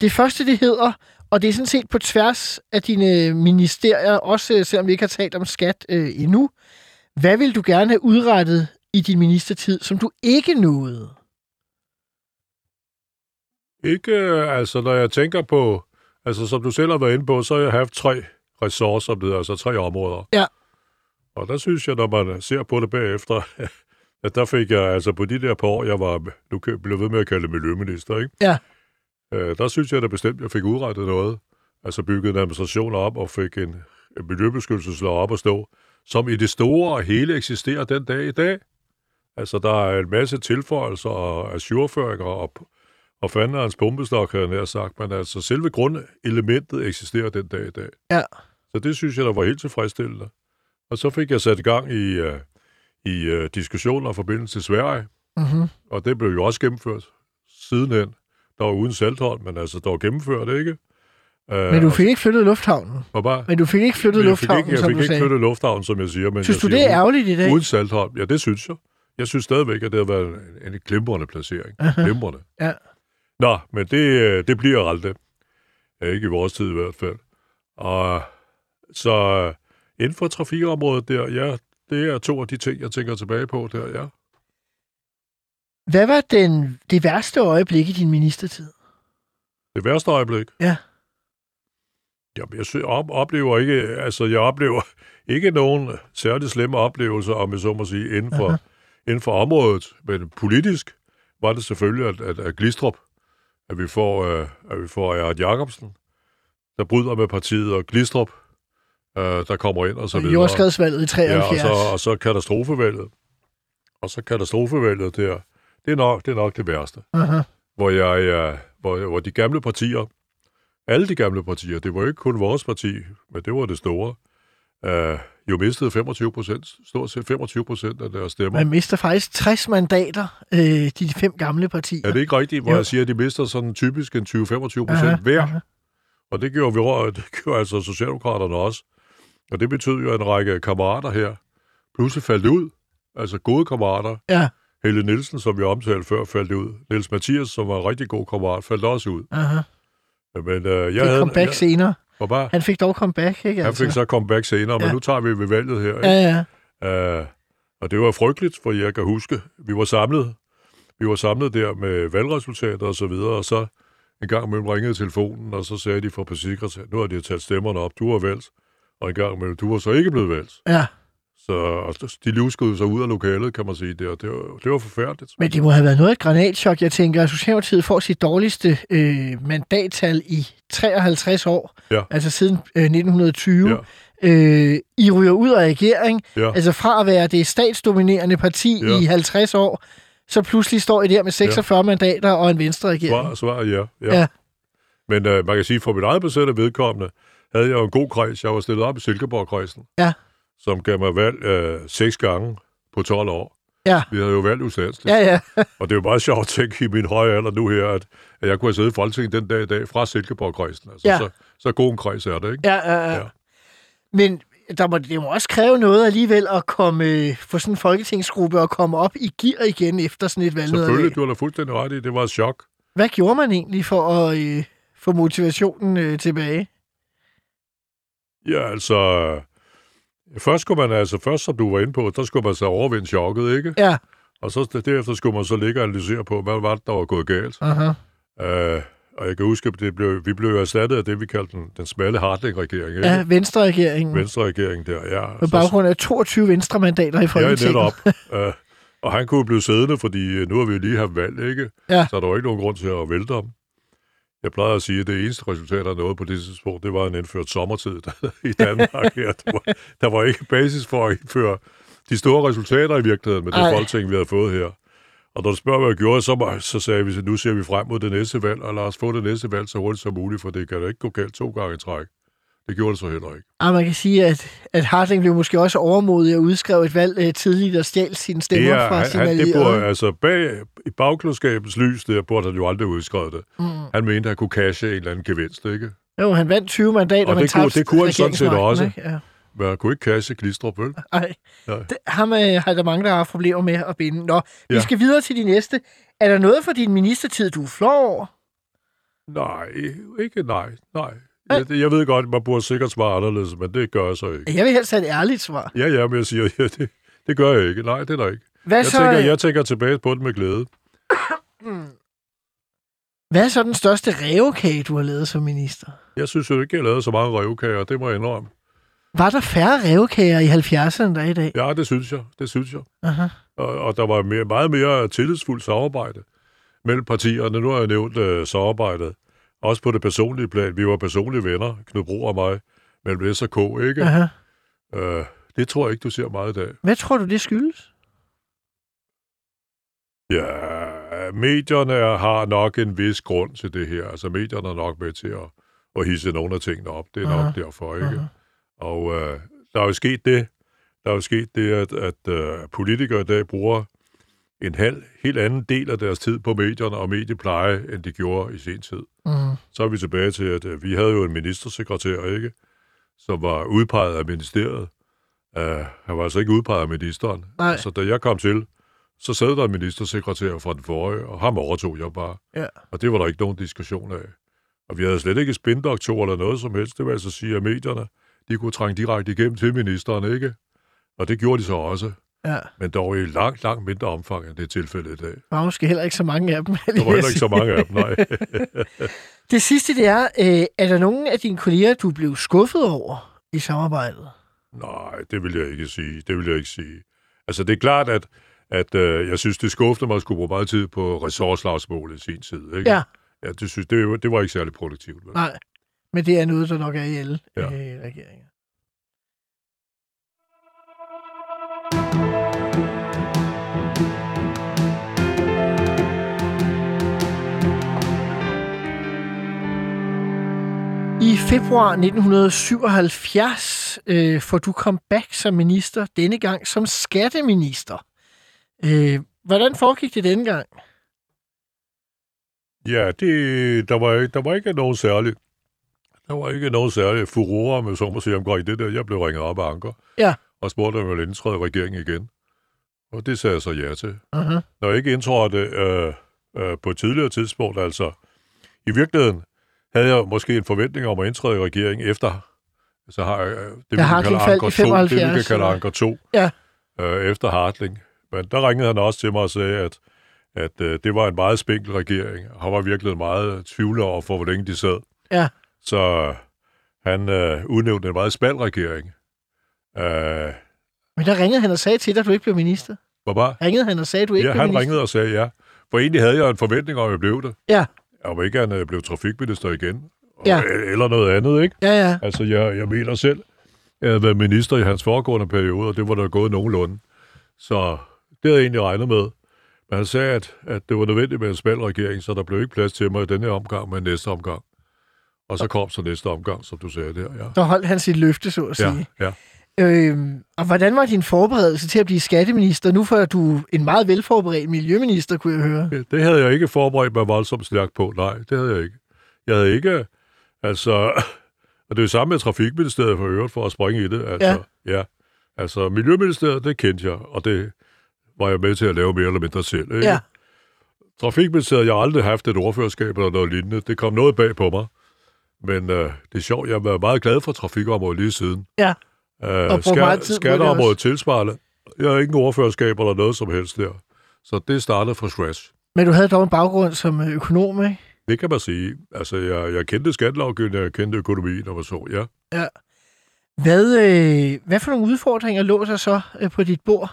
Det første, det hedder, og det er sådan set på tværs af dine ministerier, også selvom vi ikke har talt om skat øh, endnu. Hvad vil du gerne have udrettet i din ministertid, som du ikke nåede? Ikke, øh, altså når jeg tænker på, altså som du selv har været inde på, så har jeg haft tre ressourcer, som det hedder, altså tre områder. Ja. Og der synes jeg, når man ser på det bagefter, at der fik jeg, altså på de der par år, jeg var, nu kan- blev ved med at kalde det miljøminister, ikke? Ja. Øh, der synes jeg da bestemt, at jeg fik udrettet noget. Altså bygget en administration op og fik en, en miljøbeskyttelseslov op at stå, som i det store og hele eksisterer den dag i dag. Altså, der er en masse tilføjelser og ajourføringer og, og fanden hans bombestok, havde jeg sagt, men altså selve grundelementet eksisterer den dag i dag. Ja. Så det synes jeg, der var helt tilfredsstillende. Og så fik jeg sat i gang i, uh, i uh, diskussioner og forbindelse til Sverige, Mm-hmm. og det blev jo også gennemført sidenhen. Der var uden salthold, men altså, der var gennemført, ikke? Uh, Men du fik ikke flyttet lufthavnen. og bare, Men du fik ikke flyttet fik lufthavnen, ikke, jeg som fik ikke flyttet lufthavnen, som jeg siger. Men Synes jeg du, siger, det er ærgerligt i dag? Uden Saltholm, ja, det synes jeg. Jeg synes stadigvæk, at det har været en, en glimrende placering. Aha. Glimrende. Ja. Nå, men det, øh, det bliver aldrig. Ja, Ikke i vores tid i hvert fald. Og så øh, inden for trafikområdet der, ja, det er to af de ting, jeg tænker tilbage på der, ja. Hvad var den, det værste øjeblik i din ministertid? Det værste øjeblik? Ja. Jamen, jeg op, oplever ikke, altså jeg oplever ikke nogen særlig slemme oplevelser, om jeg så må sige, inden for, Aha. inden for området. Men politisk var det selvfølgelig, at, at, at Glistrup, at vi får, øh, at vi får Erhard Jacobsen, der bryder med partiet, og Glistrup, øh, der kommer ind og så videre. Jordskredsvalget i 73. Ja, og så, og så katastrofevalget. Og så katastrofevalget der. Det er nok det, er nok det værste. Aha. Hvor, jeg, øh, hvor, hvor de gamle partier, alle de gamle partier, det var ikke kun vores parti, men det var det store, øh, jo mistede 25 procent, stort set 25 procent af deres stemmer. Man mister faktisk 60 mandater, øh, de fem gamle partier. Er det ikke rigtigt, hvor Jo. jeg siger, at de mister sådan typisk en 20-25 procent Aha, hver? aha. Og det gjorde, vi, over- det gjorde altså Socialdemokraterne også. Og det betød jo, at en række kammerater her pludselig faldt ud. Altså gode kammerater. Ja, Helle Nielsen, som vi omtalte før, faldt ud. Niels Mathias, som var en rigtig god kammerat, faldt også ud. aha. Men øh, jeg Fik havde... comeback jeg, senere. var bare, Han fik dog comeback, ikke? han fik så comeback senere, men Ja. nu tager vi ved valget her. Ikke? Ja, ja. Uh, og det var frygteligt, for jeg kan huske, vi var samlet, vi var samlet der med valgresultater og så videre, og så en gang imellem ringede telefonen, og så sagde de fra partisekretær, nu har de taget stemmerne op, du har valgt, og en gang imellem, du var så ikke blevet valgt. Ja, Så og de livskede sig ud af lokalet, kan man sige. Det, og det, var, det var forfærdeligt. Men det må have været noget af et granatchok. Jeg tænker, at Socialdemokratiet får sit dårligste øh, mandattal i 53 år. Ja. Altså siden øh, 1920. Ja. Øh, I ryger ud af regering. Ja. Altså fra at være det statsdominerende parti Ja. i 50 år, så pludselig står I der med 46 ja. mandater og en venstre regering. Svar, svar ja. Ja. ja. Men øh, man kan sige, for mit eget besætte vedkommende, havde jeg jo en god kreds. Jeg var stillet op i Silkeborg-kredsen, Ja. Som gav mig valg øh, seks gange på 12 år. Ja. Vi havde jo valgt ustandsligt. Ja, ja. Og det er jo meget sjovt at tænke i min høje alder nu her, at, at jeg kunne have siddet i Folketinget den dag i dag fra Silkeborg-kredsen. Altså, Ja. så, så god en kreds er det, ikke? ja, ja, ja. Ja. Men der må, det må også kræve noget alligevel at komme øh, for sådan en folketingsgruppe og komme op i gear igen efter sådan et valgnederlag. Selvfølgelig, du har da fuldstændig ret i. Det var et chok. Hvad gjorde man egentlig for at øh, få motivationen øh, tilbage? Ja, altså... øh, Først skulle man altså, først som du var inde på, der skulle man så overvinde chokket, ikke? Ja. Og så derefter skulle man så ligge og analysere på, hvad var det, der var gået galt. Aha. Uh, og jeg kan huske, at det blev, vi blev erstattet af det, vi kaldte den, den smalle Hartling-regering, ikke? Ja, Venstre-regeringen. Venstre-regering der, ja. På baggrund af 22 venstre mandater i Ja, Folketinget. netop. uh, og han kunne blive siddende, fordi øh, nu har vi jo lige haft valg, ikke? Ja. Så der var ikke nogen grund til at vælte ham. Jeg plejer at sige, at det eneste resultat, der nåede på det tidspunkt, det var en indført sommertid i Danmark. Her. Der, var, der var ikke basis for at indføre de store resultater i virkeligheden med det Ej. folketing, vi havde fået her. Og når du spørger, hvad jeg gjorde, så, så sagde vi, at nu ser vi frem mod det næste valg, og lad os få det næste valg så hurtigt som muligt, for det kan da ikke gå galt to gange i træk. Det gjorde det så heller ikke. Og man kan sige, at, at Hartling blev måske også overmodig og udskrev et valg øh, tidligt og stjal sine stemmer fra han, sine han, det allierede. burde, altså bag, i bagklodskabens lys, der burde han jo aldrig udskrevet det. Mm. Han mente, at han kunne cashe en eller anden gevinst, ikke? Jo, han vandt 20 mandater, Og men det kunne- det kunne han sådan set også. ikke? Ja. Men han kunne ikke cashe Glistrup, vel? Ej, Nej. det, ham øh, har der mange, der har haft problemer med at binde. Nå, vi Ja. skal videre til de næste. Er der noget for din ministertid, du er flov over? Nej, ikke nej, nej. Jeg, jeg ved godt, at man burde sikkert svare anderledes, men det gør jeg så ikke. Jeg vil helst have et ærligt svar. Ja, ja, men jeg siger, ja, det, det gør jeg ikke. Nej, det er der ikke. Hvad Jeg så, tænker, øh, jeg tænker tilbage på det med glæde. Hvad er så den største revkage, du har lavet som minister? Jeg synes jo ikke, jeg lavede så mange revkager, det må jeg indrømme. Var der færre revkager i 70'erne end der er i dag? Ja, det synes jeg. Det synes jeg. Aha. Og, og der var mere, meget mere tillidsfuldt samarbejde mellem partierne. Nu har jeg nævnt øh, samarbejdet. Også på det personlige plan. Vi var personlige venner, Knud Bro og mig, mellem S og K, ikke? Aha. Øh, det tror jeg ikke, du ser meget i dag. Hvad tror du, det skyldes? Ja, medierne er- har nok en vis grund til det her. Altså, medierne er nok med til at, at hisse nogle af tingene op. Det er nok Aha. derfor, ikke? Aha. Og øh, der er jo sket det, der er jo sket det, at, at øh, politikere i dag bruger en halv, helt anden del af deres tid på medierne og mediepleje, end de gjorde i sin tid. Mm. Så er vi tilbage til, at øh, vi havde jo en ministersekretær, ikke? Som var udpeget af ministeriet. Uh, han var altså ikke udpeget af ministeren. Nej. Så da jeg kom til, så sad der en ministersekretær fra den forrige, og ham overtog jeg bare. Ja. Og det var der ikke nogen diskussion af. Og vi havde slet ikke spindoktor eller noget som helst. Det vil altså sige, at medierne, de kunne trænge direkte igennem til ministeren, ikke? Og det gjorde de så også. Ja. Men dog i langt, langt mindre omfang, end det er tilfældet i dag. Der var måske heller ikke så mange af dem. Der var heller ikke så mange af dem, nej. Det sidste, det er, øh, er der nogen af dine kolleger, du blev skuffet over i samarbejdet? Nej, det vil jeg ikke sige. Det vil jeg ikke sige. Altså, det er klart, at, at øh, jeg synes, det er skuffende, at skulle bruge meget tid på ressourcelagsmål i sin tid. Ikke? Ja. Ja, det, synes, det, var- det var ikke særlig produktivt. Vel? Nej, men det er noget, der nok er i alle Ja. øh, regeringer. Februar 1977 øh, får du comeback som minister, denne gang som skatteminister. Øh, hvordan foregik det denne gang? Ja, det, der, var, ikke- der var ikke nogen særlig der var ikke nogen særlig furore, med så må sige, omkring det der. Jeg blev ringet op af Anker Ja. og spurgte, om jeg ville indtræde i regeringen igen. Og det sagde jeg så ja til. Uh-huh. Når jeg ikke indtrådte øh, øh, på et tidligere tidspunkt, altså i virkeligheden havde jeg måske en forventning om at indtræde i regeringen efter, så har jeg øh, det, vi kan kalde Anker 2, det vi kan 75, kalde? Anker 2, Ja. øh, efter Hartling. Men der ringede han også til mig og sagde, at, at øh, det var en meget spinkel regering. Han var virkelig meget tvivler over for, hvor længe de sad. Ja. Så han øh, udnævnte en meget smal regering. Øh, Men der ringede han og sagde til dig, at du ikke blev minister. Hvor bare? Ringede han og sagde, at du ikke Ja, blev han minister? ringede og sagde ja. For egentlig havde jeg en forventning om, at jeg blev det. Ja, Var ikke, jeg blev trafikminister igen. Ja. Eller noget andet, ikke? ja, ja. Altså, jeg, jeg mener selv, jeg havde været minister i hans foregående periode, og det var der gået nogenlunde. Så det havde jeg egentlig regnet med. Men han sagde, at, at det var nødvendigt med en smal regering, så der blev ikke plads til mig i denne omgang, men næste omgang. Og så kom så næste omgang, som du sagde der, ja. Så holdt han sit løfte, så at sige. Ja, ja. Øhm, og hvordan var din forberedelse til at blive skatteminister? Nu får du en meget velforberedt miljøminister, kunne jeg høre. Det havde jeg ikke forberedt mig voldsomt stærkt på. Nej, det havde jeg ikke. Jeg havde ikke, altså, og det er jo samme med Trafikministeriet for øvrigt, for at springe i det. Altså, ja. ja. Altså, Miljøministeriet, det kendte jeg, og det var jeg med til at lave mere eller mindre selv. Ikke? Ja. Trafikministeriet, jeg har aldrig haft et ordførerskab eller noget lignende. Det kom noget bag på mig. Men øh, det er sjovt, jeg har været meget glad for trafikområdet lige siden. Ja. Øh, på det skatteområdet tilsvarende. Jeg har ikke ordførerskab eller noget som helst der. Så det startede fra scratch. Men du havde dog en baggrund som øh, økonom, ikke? Det kan man sige. Altså, jeg, jeg kendte skattelovgivningen, jeg kendte økonomien, og så, ja. Ja. Hvad, øh, hvad for nogle udfordringer lå der så øh, på dit bord?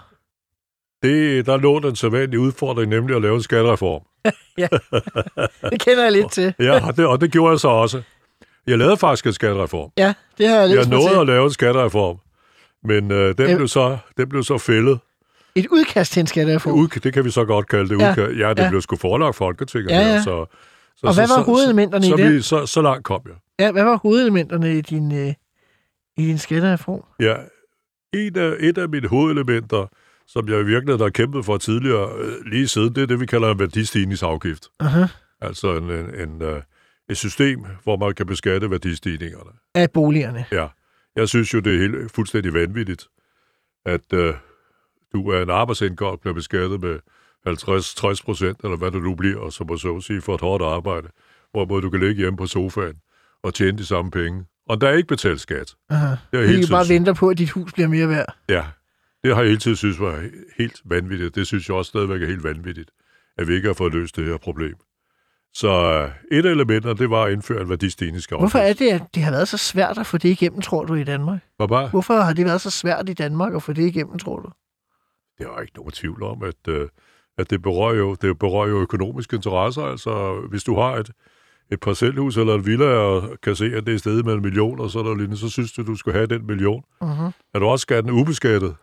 Det, der lå den sædvanlige udfordring, nemlig at lave en skattereform. Det kender jeg lidt til. Ja, og det, og det gjorde jeg så også. Jeg lavede faktisk en skattereform. Ja, det har jeg Jeg nåede at lave en skattereform, men øh, den, Øh. blev så, den blev så fældet. Et udkast til en skattereform. Ud, det kan vi så godt kalde det. Ja, Ja, ja det ja. blev sgu forelagt Folketinget. Ja, ja. her, Så, så, Og hvad var hovedelementerne i så, den? Vi, så, så langt kom jeg. Ja, hvad var hovedelementerne i din, øh, i din skattereform? Ja, en af, et af mine hovedelementer, som jeg i virkeligheden har kæmpet for tidligere, øh, lige siden, det er det, vi kalder en værdistigningsafgift. Aha. Altså en, en, en, øh, et system, hvor man kan beskatte værdistigningerne. Af boligerne. Ja, jeg synes jo, det er helt, fuldstændig vanvittigt, at øh, du af en arbejdsindkomst bliver beskattet med 50-60 procent, eller hvad det nu bliver, og så må så sige, for et hårdt arbejde, hvorimod du kan ligge hjemme på sofaen og tjene de samme penge. Og der er ikke betalt skat. Aha. Det er helt bare tiden- vente på, at dit hus bliver mere værd. Ja, det har jeg hele tiden synes var he- helt vanvittigt. Det synes jeg også stadigvæk er helt vanvittigt, at vi ikke har fået løst det her problem. Så øh, et af elementerne, det var at indføre en værdistigningsafgift. Hvorfor er det, at det har været så svært at få det igennem, tror du, i Danmark? Bare, Hvorfor har det været så svært i Danmark at få det igennem, tror du? det er ikke nogen tvivl om, at, øh, at det, berører jo, det berører jo økonomiske interesser. Altså, hvis du har et, et parcelhus eller en villa, og kan se, at det er stedet med en million, og så, er der så synes du, du skal have den million. Uh-huh. Er du også skatten ubeskattet?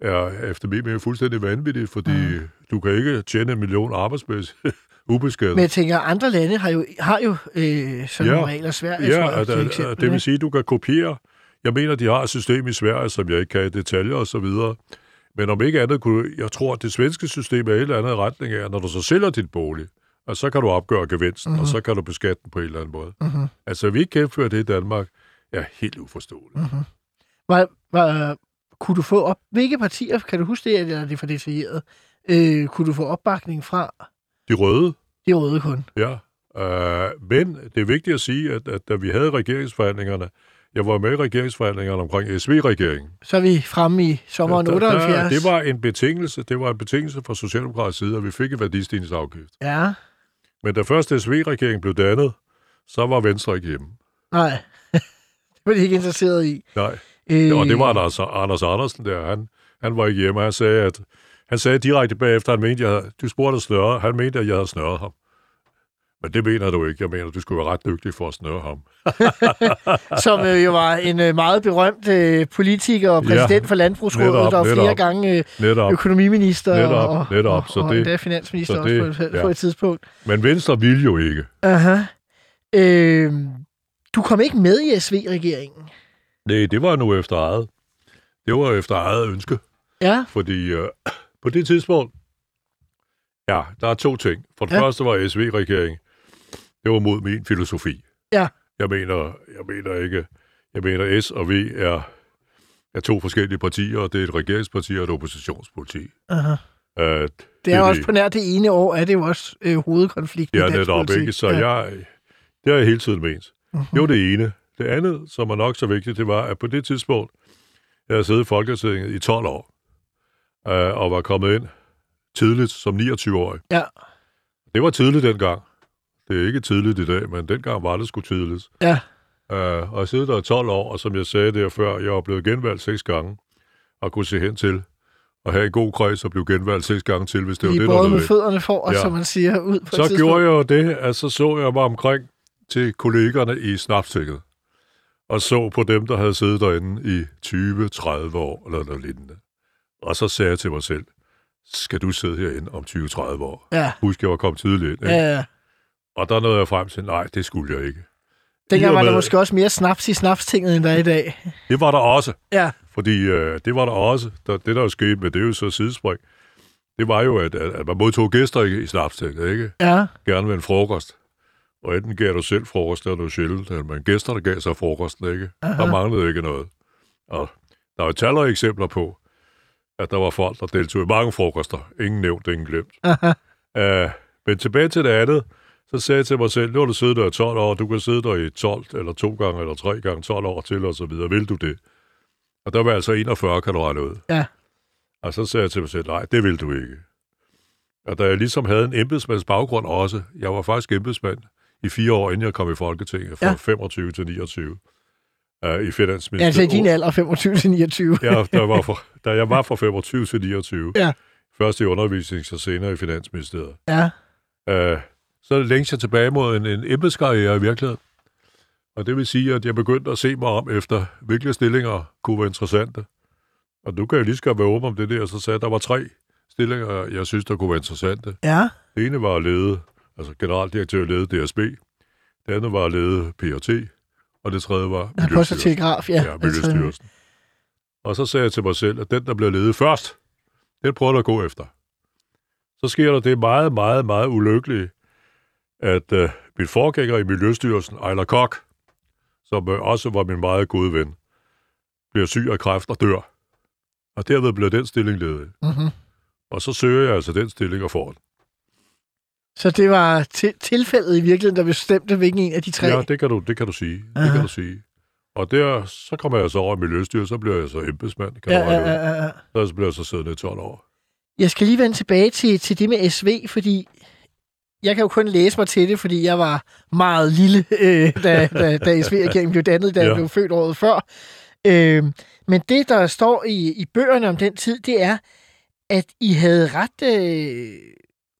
Er efter min mening fuldstændig vanvittigt, fordi mm. du kan ikke tjene en million arbejdsmæssigt ubeskattet. Men jeg tænker, andre lande har jo, har jo øh, sådan Ja. nogle regler. Sverige, ja, tror jeg, at, at, eksempel. det vil sige, at du kan kopiere. Jeg mener, de har et system i Sverige, som jeg ikke kan i detaljer og så videre. Men om ikke andet kunne... Jeg tror, at det svenske system er et eller andet retning af, når du så sælger dit bolig, og så kan du opgøre gevinsten, mm-hmm. og så kan du beskatte den på en eller anden måde. Mhm. Altså, vi ikke kan indføre det i Danmark, er helt uforståeligt. Mhm. Var, var, kunne du få op... Hvilke partier, kan du huske det, eller er det for detaljeret? Øh, kunne du få opbakning fra De røde, de røde kun? Ja, øh, men det er vigtigt at sige, at, at da vi havde regeringsforhandlingerne, jeg var med i regeringsforhandlingerne omkring SV-regeringen. Så er vi fremme i sommeren Der- 78. Der, det var en betingelse, det var en betingelse fra Socialdemokratisk side, at vi fik en værdistigningsafgift. Ja, Men da først SV-regeringen blev dannet, så var Venstre ikke hjemme. nej. det var de ikke interesseret i. Nej. Øh, Og det var Anders, Anders Andersen der. Han, han var ikke hjemme. Han sagde, at han sagde direkte bagefter, han mente, jeg, du spurgte snøre. Han mente, at jeg havde snørret ham. Men det mener du ikke. Jeg mener, du skulle være ret dygtig for at snøre ham. Som øh, jo var en øh, meget berømt øh, politiker og præsident Ja, for Landbrugsrådet, netop, var flere netop. gange øh, Netop. økonomiminister Netop, og, netop. og, Så og det- endda finansminister så også det- på, et, ja. på et tidspunkt. Men Venstre ville jo ikke. Aha. Øh, du kom ikke med i SV-regeringen. Nej, det var nu efter eget. Det var efter eget ønske. Ja, Fordi øh, på det tidspunkt, ja, der er to ting. For det Ja. første var SV-regering, det var mod min filosofi. Ja. Jeg mener, jeg mener ikke, jeg mener S og V er, er to forskellige partier, og det er et regeringsparti og et oppositionsparti. aha. Uh, Det er jo også på nær det ene år, er det jo også øh, hovedkonflikten Ja, i dansk netop politik. ikke. Så ja. jeg, det har jeg hele tiden ment. Mhm. Det var det ene. Det andet, som er nok så vigtigt, det var, at på det tidspunkt, jeg havde siddet i Folketinget i 12 år, øh, og var kommet ind tidligt som 29-årig. Ja. Det var tidligt dengang. Det er ikke tidligt i dag, men dengang var det sgu tidligt. Ja. Øh, og jeg sidder der i 12 år, og som jeg sagde der før, jeg var blevet genvalgt seks gange. at kunne se hen til og have en god kreds og blive genvalgt seks gange til, hvis det var Lige det, der var med nødvendigt. fødderne for, og Ja. som man siger, ud på et Så tidspunkt. gjorde jeg jo det, at så så jeg mig omkring til kollegerne i Snapstinget, og så på dem, der havde siddet derinde i 20-30 år, eller noget lignende. Og så sagde jeg til mig selv, skal du sidde herinde om 20-30 år? Ja, Husk, jeg var kommet tidligt ind. ja, Ikke? ja. Og der nåede jeg frem til, nej, det skulle jeg ikke. Dengang var der måske også mere snaps i snapstinget, end der er i dag. Det var der også. Ja, Fordi øh, det var der også. Der, det, der jo skete med, det er jo så sidespring. Det var jo, at, at, man modtog gæster i, i Snapstinget, ikke? ja. Gerne med en frokost. Og enten gav du selv frokost, eller du sjældent, men gæsterne gav sig frokosten, ikke? Aha. Der manglede ikke noget. Og der er talrige eksempler på, at der var folk, der deltog i mange frokoster. Ingen nævnt, ingen glemt. Aha. Uh, men tilbage til det andet, så sagde jeg til mig selv, nu har du siddet der i 12 år, du kan sidde der i 12, eller to gange, eller tre gange 12 år til, og så videre. Vil du det? Og der var altså 41, kan du regne ud. Ja. Og så sagde jeg til mig selv, nej, det vil du ikke. Og da jeg ligesom havde en embedsmands baggrund også, jeg var faktisk embedsmand i fire år, inden jeg kom i Folketinget, fra Ja. ja. 25 til 29, uh, i Finansministeriet. altså i din alder, 25 til 29. Ja, der var for, da jeg var fra 25 til 29. Ja. Først i undervisnings- og senere i Finansministeriet. Ja, Uh, så længst jeg tilbage mod en, en embedskarriere i virkeligheden. Og det vil sige, at jeg begyndte at se mig om efter, hvilke stillinger kunne være interessante. Og nu kan jeg lige så godt være åben om det der, så sagde jeg, at der var tre stillinger, jeg synes, der kunne være interessante. ja, Det ene var at lede, altså generaldirektør lede DSB. Det andet var at lede PRT. Og det tredje var Miljøstyrelsen. telegraf, ja. Ja, Miljøstyrelsen. Og så sagde jeg til mig selv, at den, der bliver ledet først, den prøver jeg at gå efter. Så sker der det meget, meget, meget ulykkelige, at øh, min forgænger i Miljøstyrelsen, Ejler Kok, som øh, også var min meget gode ven, bliver syg af kræft og dør. Og derved bliver den stilling ledet. Mm-hmm. Og så søger jeg altså den stilling og får den. Så det var til- tilfældet i virkeligheden, der bestemte, hvilken en af de tre. Ja, det kan du, det kan du sige. Det Aha. kan du sige. Og der, så kommer jeg så over i Miljøstyrelsen, så bliver jeg så embedsmand, kan ja, ja, ja, ja. Så bliver jeg så siddende i 12 år. Jeg skal lige vende tilbage til, til det med SV, fordi jeg kan jo kun læse mig til det, fordi jeg var meget lille, øh, da, da, da SV-regeringen blev dannet, da ja. jeg blev født året før. Øh, men det, der står i, i bøgerne om den tid, det er, at I havde ret øh,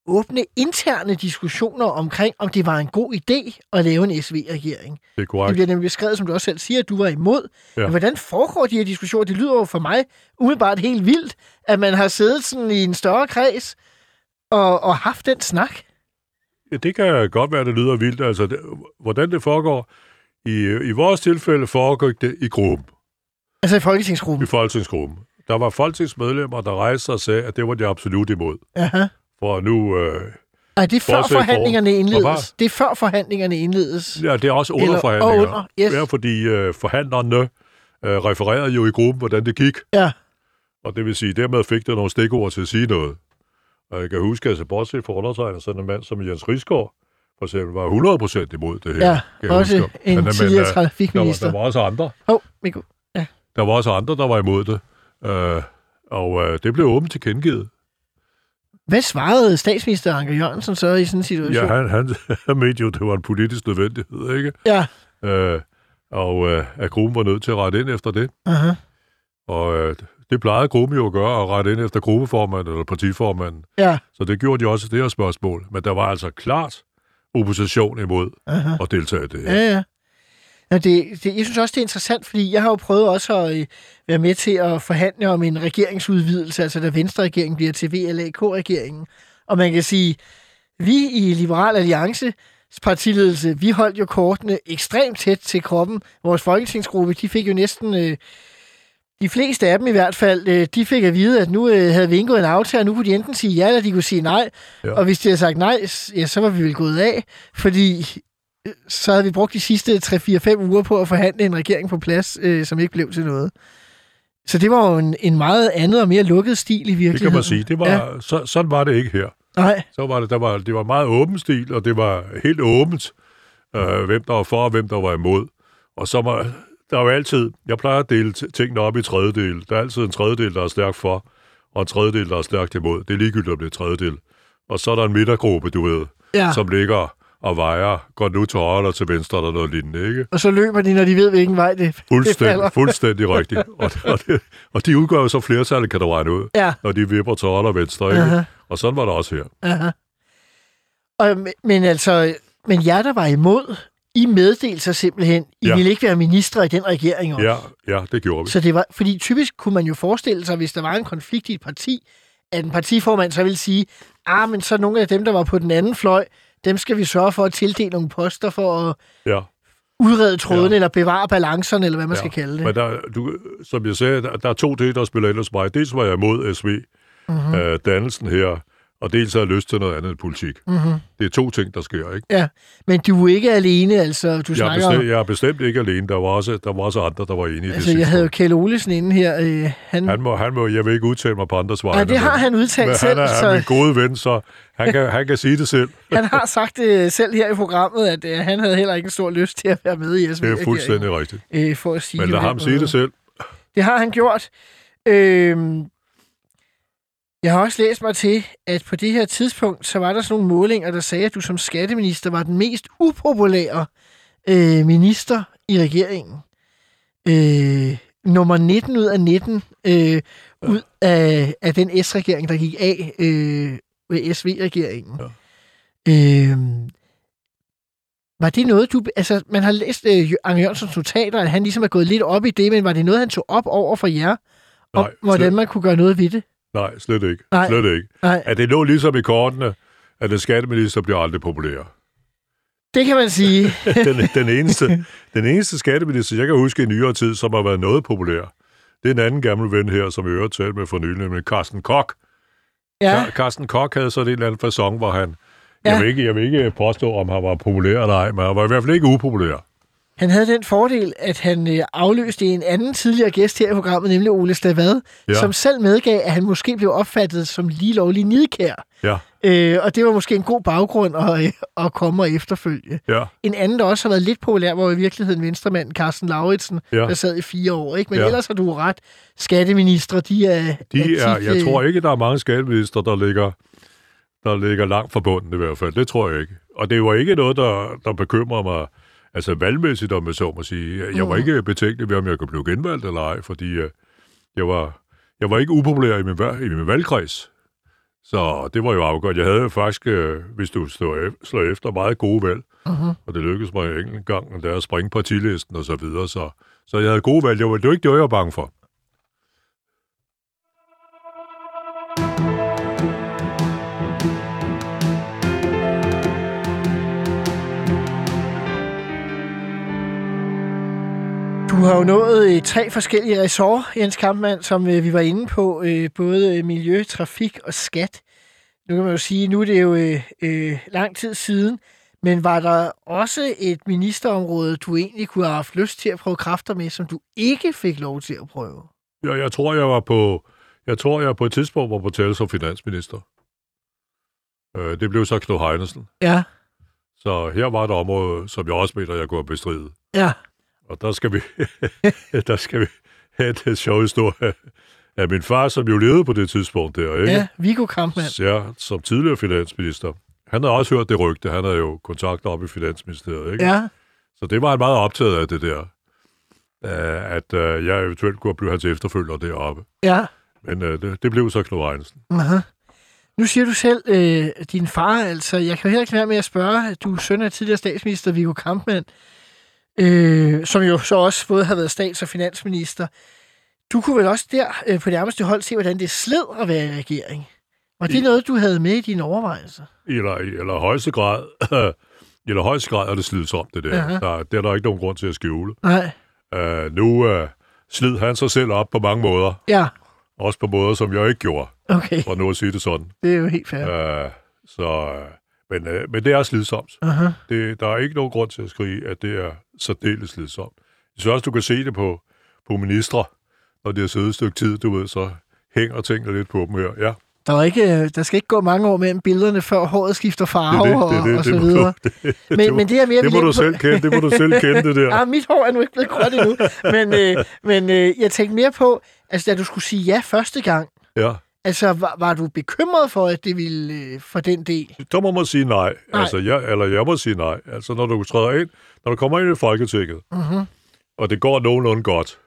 åbne interne diskussioner omkring, om det var en god idé at lave en SV-regering. Det er Det korrekt. bliver nemlig beskrevet, som du også selv siger, at du var imod. Ja. Men hvordan foregår de her diskussioner? Det lyder jo for mig umiddelbart helt vildt, at man har siddet sådan i en større kreds og, og haft den snak. Ja, det kan godt være, det lyder vildt. Altså, det, hvordan det foregår, i, i vores tilfælde foregik det i gruppen, Altså i i folketingsgruppen. folketingsgruppen. Der var folketingsmedlemmer, der rejste sig og sagde, at det var de absolut imod. Aha. For nu, øh, Ej, det er før forhandlingerne Hvad indledes. var? Det er før forhandlingerne indledes. ja, det er også under Eller- forhandlinger. under, yes. Ja, fordi øh, forhandlerne øh, refererede jo i gruppen, hvordan det gik. Ja. Og det vil sige, dermed fik der nogle stikord til at sige noget. Og jeg kan huske, altså bortset fra undertegnet, sådan en mand som Jens Rigsgaard, for eksempel, var 100% imod det her. Ja, kan også huske. en men, tidligere øh, der, var, trafikminister. der var også andre. Oh, Mikko. Der var også andre, der var imod det. Øh, og øh, det blev åbent tilkendegivet. Hvad svarede statsminister Anker Jørgensen så i sådan en situation? Ja, han, han, han mente jo, det var en politisk nødvendighed, ikke? ja. Øh, og øh, at gruppen var nødt til at rette ind efter det. Aha. Og øh, det plejede gruppen jo at gøre, at rette ind efter gruppeformanden eller partiformanden. Ja. Så det gjorde de også i det her spørgsmål. Men der var altså klart opposition imod Aha. at deltage i det her. Ja, ja. Nå, det, det, jeg synes også, det er interessant, fordi jeg har jo prøvet også at øh, være med til at forhandle om en regeringsudvidelse, altså da Venstre-regeringen bliver til VLAK-regeringen. Og man kan sige, vi i Liberal Alliance partiledelse, vi holdt jo kortene ekstremt tæt til kroppen. Vores folketingsgruppe, de fik jo næsten... Øh, de fleste af dem i hvert fald, øh, de fik at vide, at nu øh, havde vi indgået en aftale, og nu kunne de enten sige ja, eller de kunne sige nej. Ja. Og hvis de havde sagt nej, ja, så var vi vel gået af, fordi så havde vi brugt de sidste 3-4-5 uger på at forhandle en regering på plads, øh, som ikke blev til noget. Så det var jo en, en meget andet og mere lukket stil i virkeligheden. Det kan man sige. Det var, Ja. så, sådan var det ikke her. Nej, Så var det, der var, det var meget åben stil, og det var helt åbent, øh, hvem der var for og hvem der var imod. Og så var der var altid, jeg plejer at dele tingene op i tredjedel. Der er altid en tredjedel, der er stærkt for, og en tredjedel, der er stærkt imod. Det er ligegyldigt, om det er tredjedel. Og så er der en midtergruppe, du ved, ja. som ligger og vejer, går nu til højre eller til venstre eller noget lignende, ikke? Og så løber de, når de ved, hvilken vej det, det falder. Fuldstændig, fuldstændig rigtigt. Og, og, det, og de udgør jo så flertallet, kan du regne ud, Ja. når de vipper til højre og venstre, ikke? Aha. Og sådan var det også her. Aha. Og, men- altså, men jer, der var imod, I meddelte sig simpelthen, I ja. Ja. ville ikke være ministre i den regering også. Ja, ja, det gjorde vi. Så det var, fordi typisk kunne man jo forestille sig, hvis der var en konflikt i et parti, at en partiformand så ville sige, ah, men så nogle af dem, der var på den anden fløj, dem skal vi sørge for at tildele nogle poster for at Ja. udrede trådene, ja. Eller bevare balancerne, eller hvad man ja. Skal kalde det. Men der, du, som jeg sagde, der, der er to ting, der spiller ind hos mig. Dels var jeg imod SV, Mhm. mm-hmm. øh, dannelsen her, og dels har jeg lyst til noget andet end politik. Mm-hmm. Det er to ting, der sker, ikke? Ja, men du er ikke alene, altså du Jeg er, snakker om... bestemt, jeg er bestemt ikke alene. Der var også, der var også andre, der var enige i Altså, det jeg havde jo. Kjell Olesen inde her. Øh, han, Han må, han må, jeg vil ikke udtale mig på andres vegne. Nej, det har men- han udtalt men selv, Han er, så- han er min gode ven, så han kan, han kan sige det selv. han har sagt det selv her i programmet, at øh, han havde heller ikke en stor lyst til at være med i SV. Det er fuldstændig rigtigt. Øh, for at sige Men det lad ham sige det selv. Det har han gjort. Øhm, jeg har også læst mig til, at på det her tidspunkt, så var der sådan nogle målinger, der sagde, at du som skatteminister var den mest upopulære øh, minister i regeringen. Øh, nummer 19 ud af 19 øh, ud af, af den S-regering, der gik af øh, ved SV-regeringen. Ja. Øh, var det noget, du... Altså, man har læst øh, Ange Jørgensens notater, at han ligesom er gået lidt op i det, men var det noget, han tog op over for jer? Om, Nej, hvordan man kunne gøre noget ved det? Nej, slet ikke. Nej. Slet ikke. Nej. At det lå ligesom i kortene, at en skatteminister bliver aldrig populær. Det kan man sige. den, den, eneste, den eneste skatteminister, jeg kan huske i nyere tid, som har været noget populær, det er en anden gammel ven her, som jeg hørte tale med for nylig, nemlig Carsten Koch. ja, Car- Carsten Koch havde sådan en eller anden fasong, hvor han... Ja. Jeg, vil ikke, jeg vil ikke påstå, om han var populær eller ej, men han var i hvert fald ikke upopulær. Han havde den fordel, at han øh, afløste en anden tidligere gæst her i programmet, nemlig Ole Stavad, ja. Som selv medgav, at han måske blev opfattet som lige lovlig nidkær. Ja, Øh, og det var måske en god baggrund at, øh, at komme og efterfølge. ja, En anden, der også har været lidt populær, var i virkeligheden venstremanden Carsten Lauritsen, ja. Der sad i fire år. Ikke? Men ja. Ellers har du ret. Skatteministre, de er... de er, tit, jeg øh, tror ikke, der er mange skatteminister, der ligger, der ligger langt fra bunden i hvert fald. Det tror jeg ikke. Og det var ikke noget, der, der bekymrer mig, altså valgmæssigt, om jeg så må sige. Jeg var Mm. ikke betænkelig ved, om jeg kunne blive genvalgt eller ej, fordi øh, jeg var, jeg var ikke upopulær i min, i min valgkreds. Så det var jo afgjort. Jeg havde faktisk, øh, hvis du slår, ef- slår efter, meget gode valg. Mhm. Og det lykkedes mig en gang, der at springe partilisten og så videre. Så, så jeg havde gode valg. Jeg var, det var ikke det, jeg var bange for. Du har jo nået øh, tre forskellige ressort, Jens Kampmann, som øh, vi var inde på. Øh, både øh, miljø, trafik og skat. Nu kan man jo sige, nu er det jo øh, øh, lang tid siden. Men var der også et ministerområde, du egentlig kunne have haft lyst til at prøve kræfter med, som du ikke fik lov til at prøve? Ja, jeg tror, jeg var på, jeg tror, jeg på et tidspunkt var på tale som finansminister. Øh, det blev så Knud Heinesen. Ja, Så her var et område, som jeg også mener, jeg kunne have bestridet. ja. Og der skal vi, der skal vi have en sjov historie af min far, som jo levede på det tidspunkt der, ikke? Ja, Viggo Kampmann. Ja, som tidligere finansminister. Han havde også hørt det rygte. Han havde jo kontakter op i Finansministeriet, ikke? Ja, Så det var han meget optaget af, det der. At uh, jeg eventuelt kunne blive hans efterfølger deroppe. ja. Men uh, det, det blev så Knud Heinsen. Aha. Nu siger du selv, øh, din far, altså, jeg kan jo heller ikke være med at spørge, du er søn af tidligere statsminister Viggo Kampmann, øh, som jo så også både har været stats- og finansminister. Du kunne vel også der øh, på det nærmeste hold se, hvordan det sled at være i regering. Var det I- noget, du havde med i dine overvejelser? Eller, eller højeste grad, eller højeste grad er det slidsomt, det der. Aha. der. Det er der ikke nogen grund til at skjule. Nej. Uh, nu uh, slid han sig selv op på mange måder. Ja, Også på måder, som jeg ikke gjorde, okay. for nu at sige det sådan. Det er jo helt fair. Uh, så, uh, men, uh, men det er slidsomt. Aha. Det, der er ikke nogen grund til at skrige, at det er særdeles slidsomt. Jeg synes også, du kan se det på, på ministre, når de har siddet et stykke tid, du ved, så hænger tingene lidt på dem her. Ja, Der, er ikke, øh, der skal ikke gå mange år mellem billederne, før håret skifter farve det det, og, det, det, og så det må videre. Du, det, Men- det, men det er mere, det må du på- selv kende, det må du selv kende, det der. Ah, mit hår er nu ikke blevet gråt endnu. men øh, men øh, jeg tænkte mere på, altså da du skulle sige ja første gang, Ja, Altså, var, var du bekymret for, at det ville øh, for den del? Der må man sige nej. Nej. Altså, jeg, eller jeg må sige nej. Altså, når du træder ind, når du kommer ind i Folketinget, Mm-hmm. og det går nogenlunde godt,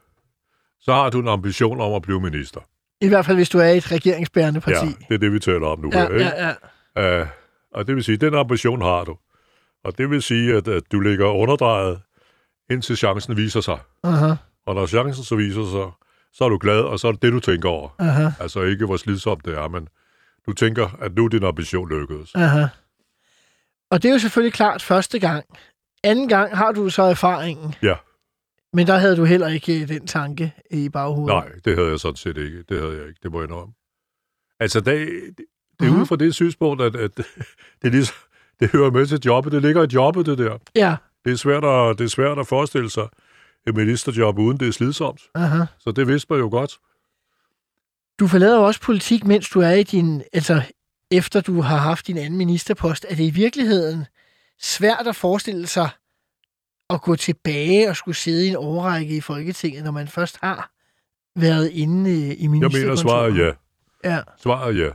så har du en ambition om at blive minister. I hvert fald, hvis du er i et regeringsbærende parti. Ja, det er det, vi taler om nu. ja, her, ikke? ja, ja. Uh, og det vil sige, den ambition har du. Og det vil sige, at, at du ligger underdrejet, indtil chancen viser sig. Aha, Og når chancen så viser sig, så er du glad, og så er det det, du tænker over. aha, Altså ikke, hvor slidsomt det er, men du tænker, at nu er din ambition lykkedes. aha. Og det er jo selvfølgelig klart første gang. Anden gang har du så erfaringen. Ja. Men der havde du heller ikke øh, den tanke i baghovedet. Nej, det havde jeg sådan set ikke. Det havde jeg ikke. Det må jeg indrømme. Altså, det, det, det er Mhm. ud fra det synspunkt, at, at det, er ligesom, det hører med til jobbet. Det ligger i jobbet, det der. Ja, Det er svært at, det er svært at forestille sig et ministerjob, uden det er slidsomt. aha. Så det vidste man jo godt. Du forlader jo også politik, mens du er i din... Altså, efter du har haft din anden ministerpost. Er det i virkeligheden svært at forestille sig at gå tilbage og skulle sidde i en overrække i Folketinget, når man først har været inde i Jeg ministerkontoret? mener svaret ja. Ja, Svaret ja.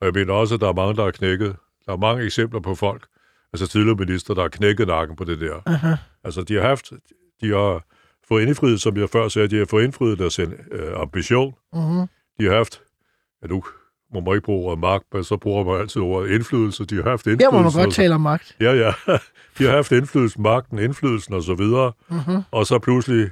Og jeg mener også, at der er mange, der har knækket. Der er mange eksempler på folk, altså tidligere minister, der har knækket nakken på det der. aha. Altså, de har haft, de har fået indfriet, som jeg før sagde, de har fået indfriet deres øh, ambition. Mm-hmm. De har haft, ja nu må man ikke bruge ordet magt, men så bruger man altid ordet indflydelse. De har haft indflydelse. Her må man godt tale om magt. Ja, ja. De har haft indflydelsen, magten, indflydelsen og så videre. Mm-hmm. Og så pludselig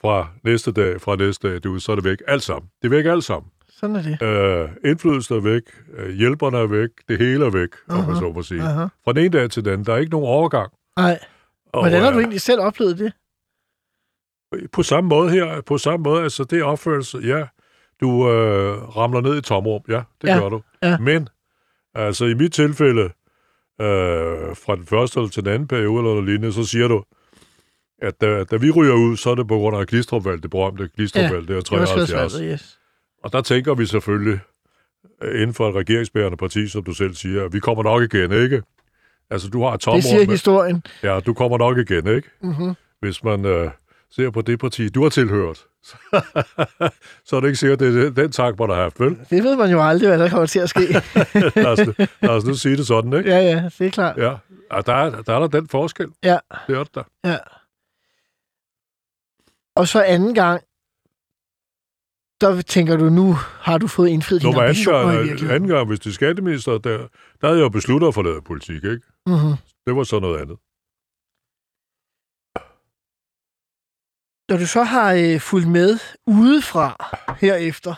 fra næste dag, fra næste dag, du, så er det væk alt sammen. Det er væk alt sammen. Sådan er det. Øh, indflydelsen er væk, øh, hjælperne er væk, det hele er væk, om man så må sige. Aha. Fra den ene dag til den anden. Der er ikke nogen overgang. Nej. Hvordan har øh, du egentlig selv oplevet det? På samme måde her, på samme måde, altså det er opførelse, ja. Du øh, ramler ned i tomrum, ja, det Ja, gør du. ja. Men, altså i mit tilfælde, øh, fra den første eller til den anden periode eller noget lignende, så siger du, at da, da vi ryger ud, så er det på grund af Glistrupvalg, det berømte Glistrupvalg, det er Det var 73. svært, yes. Og der tænker vi selvfølgelig, øh, inden for et regeringsbærende parti, som du selv siger, vi kommer nok igen, ikke? Altså, du har et Det siger tomrum. med- historien. Ja, du kommer nok igen, ikke? Mm-hmm. Hvis man øh, ser på det parti, du har tilhørt, så er det ikke sikkert, det er den- tak, man har haft, vel? Det ved man jo aldrig, hvad der kommer til at ske. lad, os, lad os nu sige det sådan, ikke? ja, ja, det er klart. Ja, ja der, er, der er der den forskel. Ja. Det er det der. Ja. Og så anden gang, der tænker du, nu har du fået indfriet dine anden ambitioner i gang, virkeligheden. anden gang, hvis det er skatteminister, der, der havde jeg jo besluttet at forlade politik, ikke? Mm-hmm. Det var så noget andet. Når du så har øh, fulgt med udefra herefter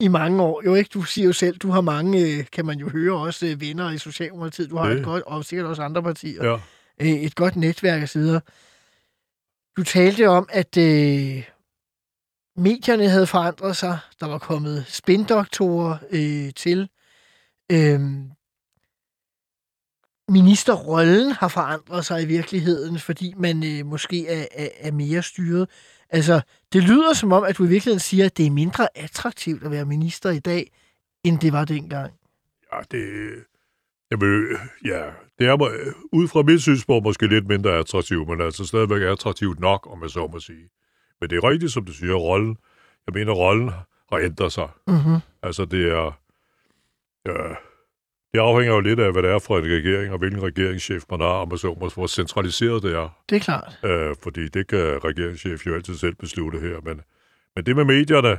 i mange år, jo ikke, du siger jo selv, du har mange, øh, kan man jo høre, også øh, venner i Socialdemokratiet, du har Det. et godt, og sikkert også andre partier, Ja. øh, et godt netværk osv. Du talte om, at øh, medierne havde forandret sig, der var kommet spindoktorer øh, til. Øh, ministerrollen har forandret sig i virkeligheden, fordi man øh, måske er, er, er mere styret. Altså, det lyder som om, at du i virkeligheden siger, at det er mindre attraktivt at være minister i dag, end det var dengang. Ja, det... Jamen, ja, det er må- ud fra mit synspunkt måske lidt mindre attraktivt, men altså stadigvæk attraktivt nok, om jeg så må sige. Men det er rigtigt, som du siger, rollen. Jeg mener, rollen har ændret sig. Mm-hmm. Altså, det er... Ja, det afhænger jo lidt af, hvad det er for en regering, og hvilken regeringschef man har, man så hvor centraliseret det er. Det er klart. Øh, fordi det kan regeringschef jo altid selv beslutte her. Men, men det med medierne,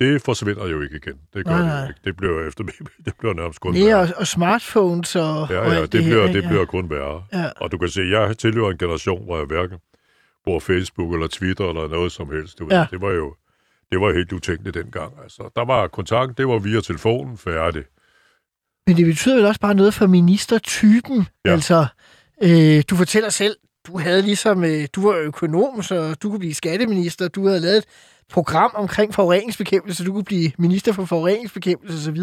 det forsvinder jo ikke igen. Det gør Nej, det nej. ikke. Det bliver efter det bliver nærmest kun Mere værre. og, og smartphones og, Ja, og ja, det, her, bliver, det bliver kun værre. Ja. Og du kan se, jeg tilhører en generation, hvor jeg hverken bruger Facebook eller Twitter eller noget som helst. Du ved. Ja. Det var jo det var helt utænkeligt dengang. Altså, der var kontakt, det var via telefonen, færdig. Men det betyder vel også bare noget for ministertypen. Ja. Altså, øh, du fortæller selv, du havde ligesom, øh, du var økonom, så du kunne blive skatteminister. Du havde lavet et program omkring forureningsbekæmpelse, så du kunne blive minister for forureningsbekæmpelse osv.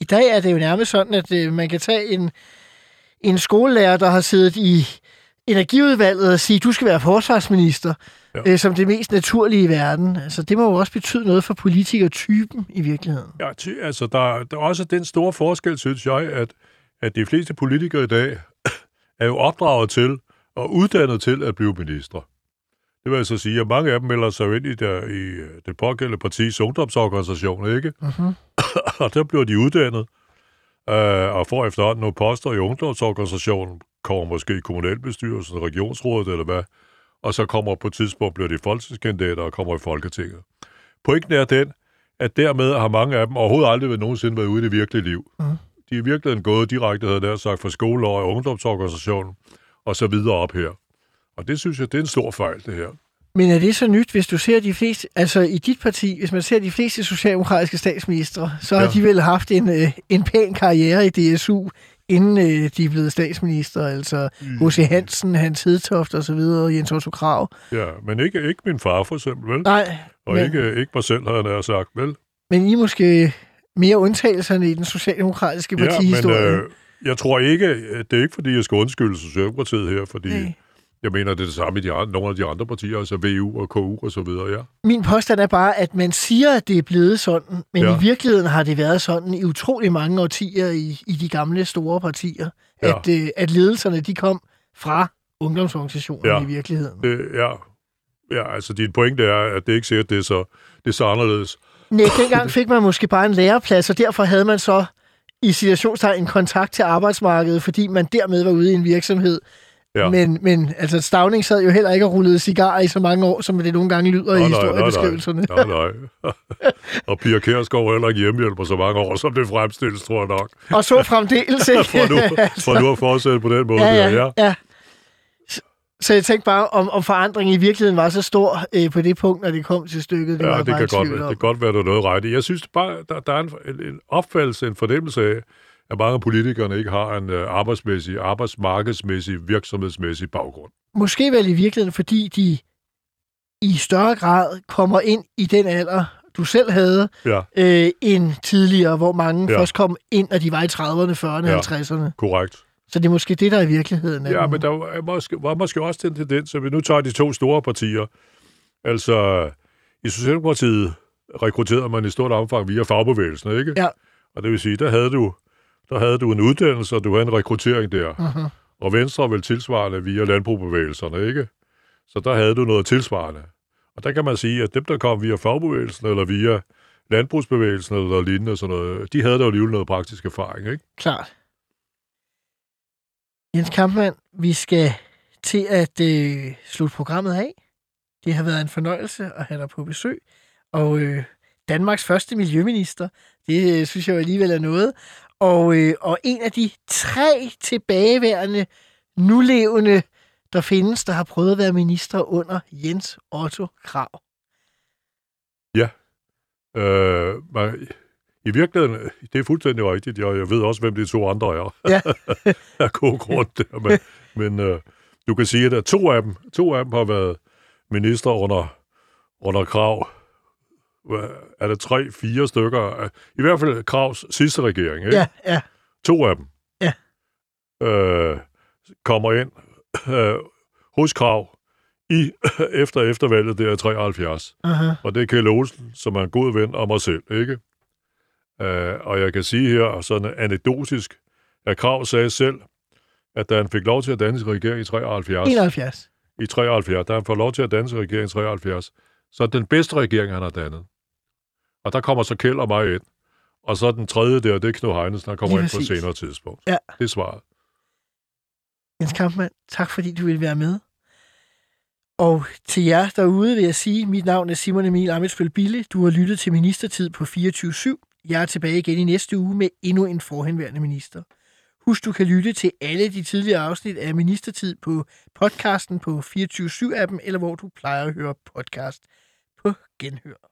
I dag er det jo nærmest sådan, at øh, man kan tage en, en skolelærer, der har siddet i energiudvalget og sige, du skal være forsvarsminister, Ja. øh, som det mest naturlige i verden. Altså, det må jo også betyde noget for politikertypen i virkeligheden. Ja, ty, altså, der, der er også den store forskel, synes jeg, at, at de fleste politikere i dag er jo opdraget til og uddannet til at blive ministre. Det vil altså sige, at mange af dem melder sig jo ind i, der, i øh, det pågældende partis ungdomsorganisation, ikke? Mhm. og der bliver de uddannet, øh, og får efterhånden nogle poster i ungdomsorganisationen, kommer måske i kommunalbestyrelsen, regionsrådet eller hvad, og så kommer på et tidspunkt, bliver de folketingskandidater og kommer i Folketinget. Pointen er den, at dermed har mange af dem overhovedet aldrig været nogensinde været ude i det virkelige liv. Mm. De er i virkeligheden gået direkte, havde jeg sagt, fra skole og ungdomsorganisationen, og så videre op her. Og det synes jeg, det er en stor fejl, det her. Men er det så nyt, hvis du ser de fleste, altså i dit parti, hvis man ser de fleste socialdemokratiske statsministre, så har Ja. de vel haft en, øh, en pæn karriere i DSU, inden øh, de er blevet statsminister, altså H.C. Hansen, Hans Hedtoft og så videre, Jens Otto Krav. Ja, men ikke, ikke min far for eksempel, vel? Nej, og men- ikke, ikke mig selv, havde jeg sagt, vel? men I måske mere undtagelserne i den socialdemokratiske Ja, men partihistorie. øh, jeg tror ikke, det er ikke fordi, jeg skal undskylde Socialdemokratiet her, fordi Nej. Jeg mener, det er det samme i de andre, nogle af de andre partier, altså VU og KU og så videre, ja. Min påstand er bare, at man siger, at det er blevet sådan, men Ja. i virkeligheden har det været sådan i utrolig mange årtier i, i de gamle store partier, Ja. at, øh, at ledelserne de kom fra ungdomsorganisationerne Ja. i virkeligheden. Det, ja. ja, altså din pointe er, at det ikke sikkert, det er så, det er så anderledes. Nej, dengang fik man måske bare en læreplads, og derfor havde man så i situationstegn en kontakt til arbejdsmarkedet, fordi man dermed var ude i en virksomhed. Ja. Men, men altså, Stavning sad jo heller ikke og rullede cigarer i så mange år, som det nogle gange lyder i Nej, nej, historiebeskrivelserne. Nej, nej. nej. og Pia Kærsgaard var heller ikke hjemmehjælper så mange år, som det fremstilles, tror jeg nok. Og så fremdeles, ikke? for, nu, for nu at fortsætte på den måde. ja, der, ja, ja. Så- jeg tænkte bare, om, om forandringen i virkeligheden var så stor øh, på det punkt, når det kom til stykket. Det Ja, det kan, i godt, det kan godt være, er noget ret i. Jeg synes bare, der, der er en, en, en opfattelse, en fornemmelse af, at mange af politikerne ikke har en uh, arbejdsmæssig, arbejdsmarkedsmæssig, virksomhedsmæssig baggrund. Måske vel i virkeligheden, fordi de i større grad kommer ind i den alder, du selv havde, Ja, øh, end tidligere, hvor mange Ja. først kom ind, når de var i 30'erne, 40'erne, Ja. ja. 50'erne. korrekt. Så det er måske det, der i virkeligheden er. Ja, men der var måske, var måske også den tendens, at vi nu tager de to store partier. Altså, i Socialdemokratiet rekrutterede man i stort omfang via fagbevægelsen, ikke? Ja. Og det vil sige, der havde du, der havde du en uddannelse, og du havde en rekruttering der. Mhm. Og Venstre vel tilsvarende via landbrugbevægelserne, ikke? Så der havde du noget tilsvarende. Og der kan man sige, at dem, der kom via fagbevægelsen eller via landbrugsbevægelsen eller lignende, sådan noget, de havde jo alligevel noget praktisk erfaring, ikke? Klart. Jens Kampmann, vi skal til at øh, slutte programmet af. Det har været en fornøjelse at have dig på besøg. Og øh, Danmarks første miljøminister, det øh, synes jeg alligevel er noget. Og, øh, og en af de tre tilbageværende, nulevende, der findes, der har prøvet at være minister under Jens Otto Krav. Øh, men I virkeligheden, det er fuldstændig rigtigt, og jeg ved også, hvem de to andre er. Ja. af god grund der, men, men øh, du kan sige, at to af dem, to af dem har været minister under, under krav. Er det tre, fire stykker? I hvert fald Kravs sidste regering, ikke? Ja, ja. To af dem. Ja. Øh, kommer ind øh, hos Krav i, efter eftervalget der i 73. Aha. Og det er Kjell Olsen, som er en god ven af mig selv, ikke? Uh, og jeg kan sige her, sådan anekdotisk, at Krav sagde selv, at da han fik lov til at danse regering i 73, 71. i 73, da han får lov til at danse regering i 73, så den bedste regering, han har dannet. Og der kommer så Kjell og mig ind. Og så den tredje der, det er Knud Heinesen, der kommer Lige ind på et præcis. senere tidspunkt. Ja. Det er svaret. Jens Kampmann, tak fordi du ville være med. Og til jer derude vil jeg sige, mit navn er Simon Emil Amitsbøl Bille. Du har lyttet til Ministertid på 24-7. Jeg er tilbage igen i næste uge med endnu en forhenværende minister. Husk, du kan lytte til alle de tidligere afsnit af Ministertid på podcasten på 24-7-appen, eller hvor du plejer at høre podcast på genhør.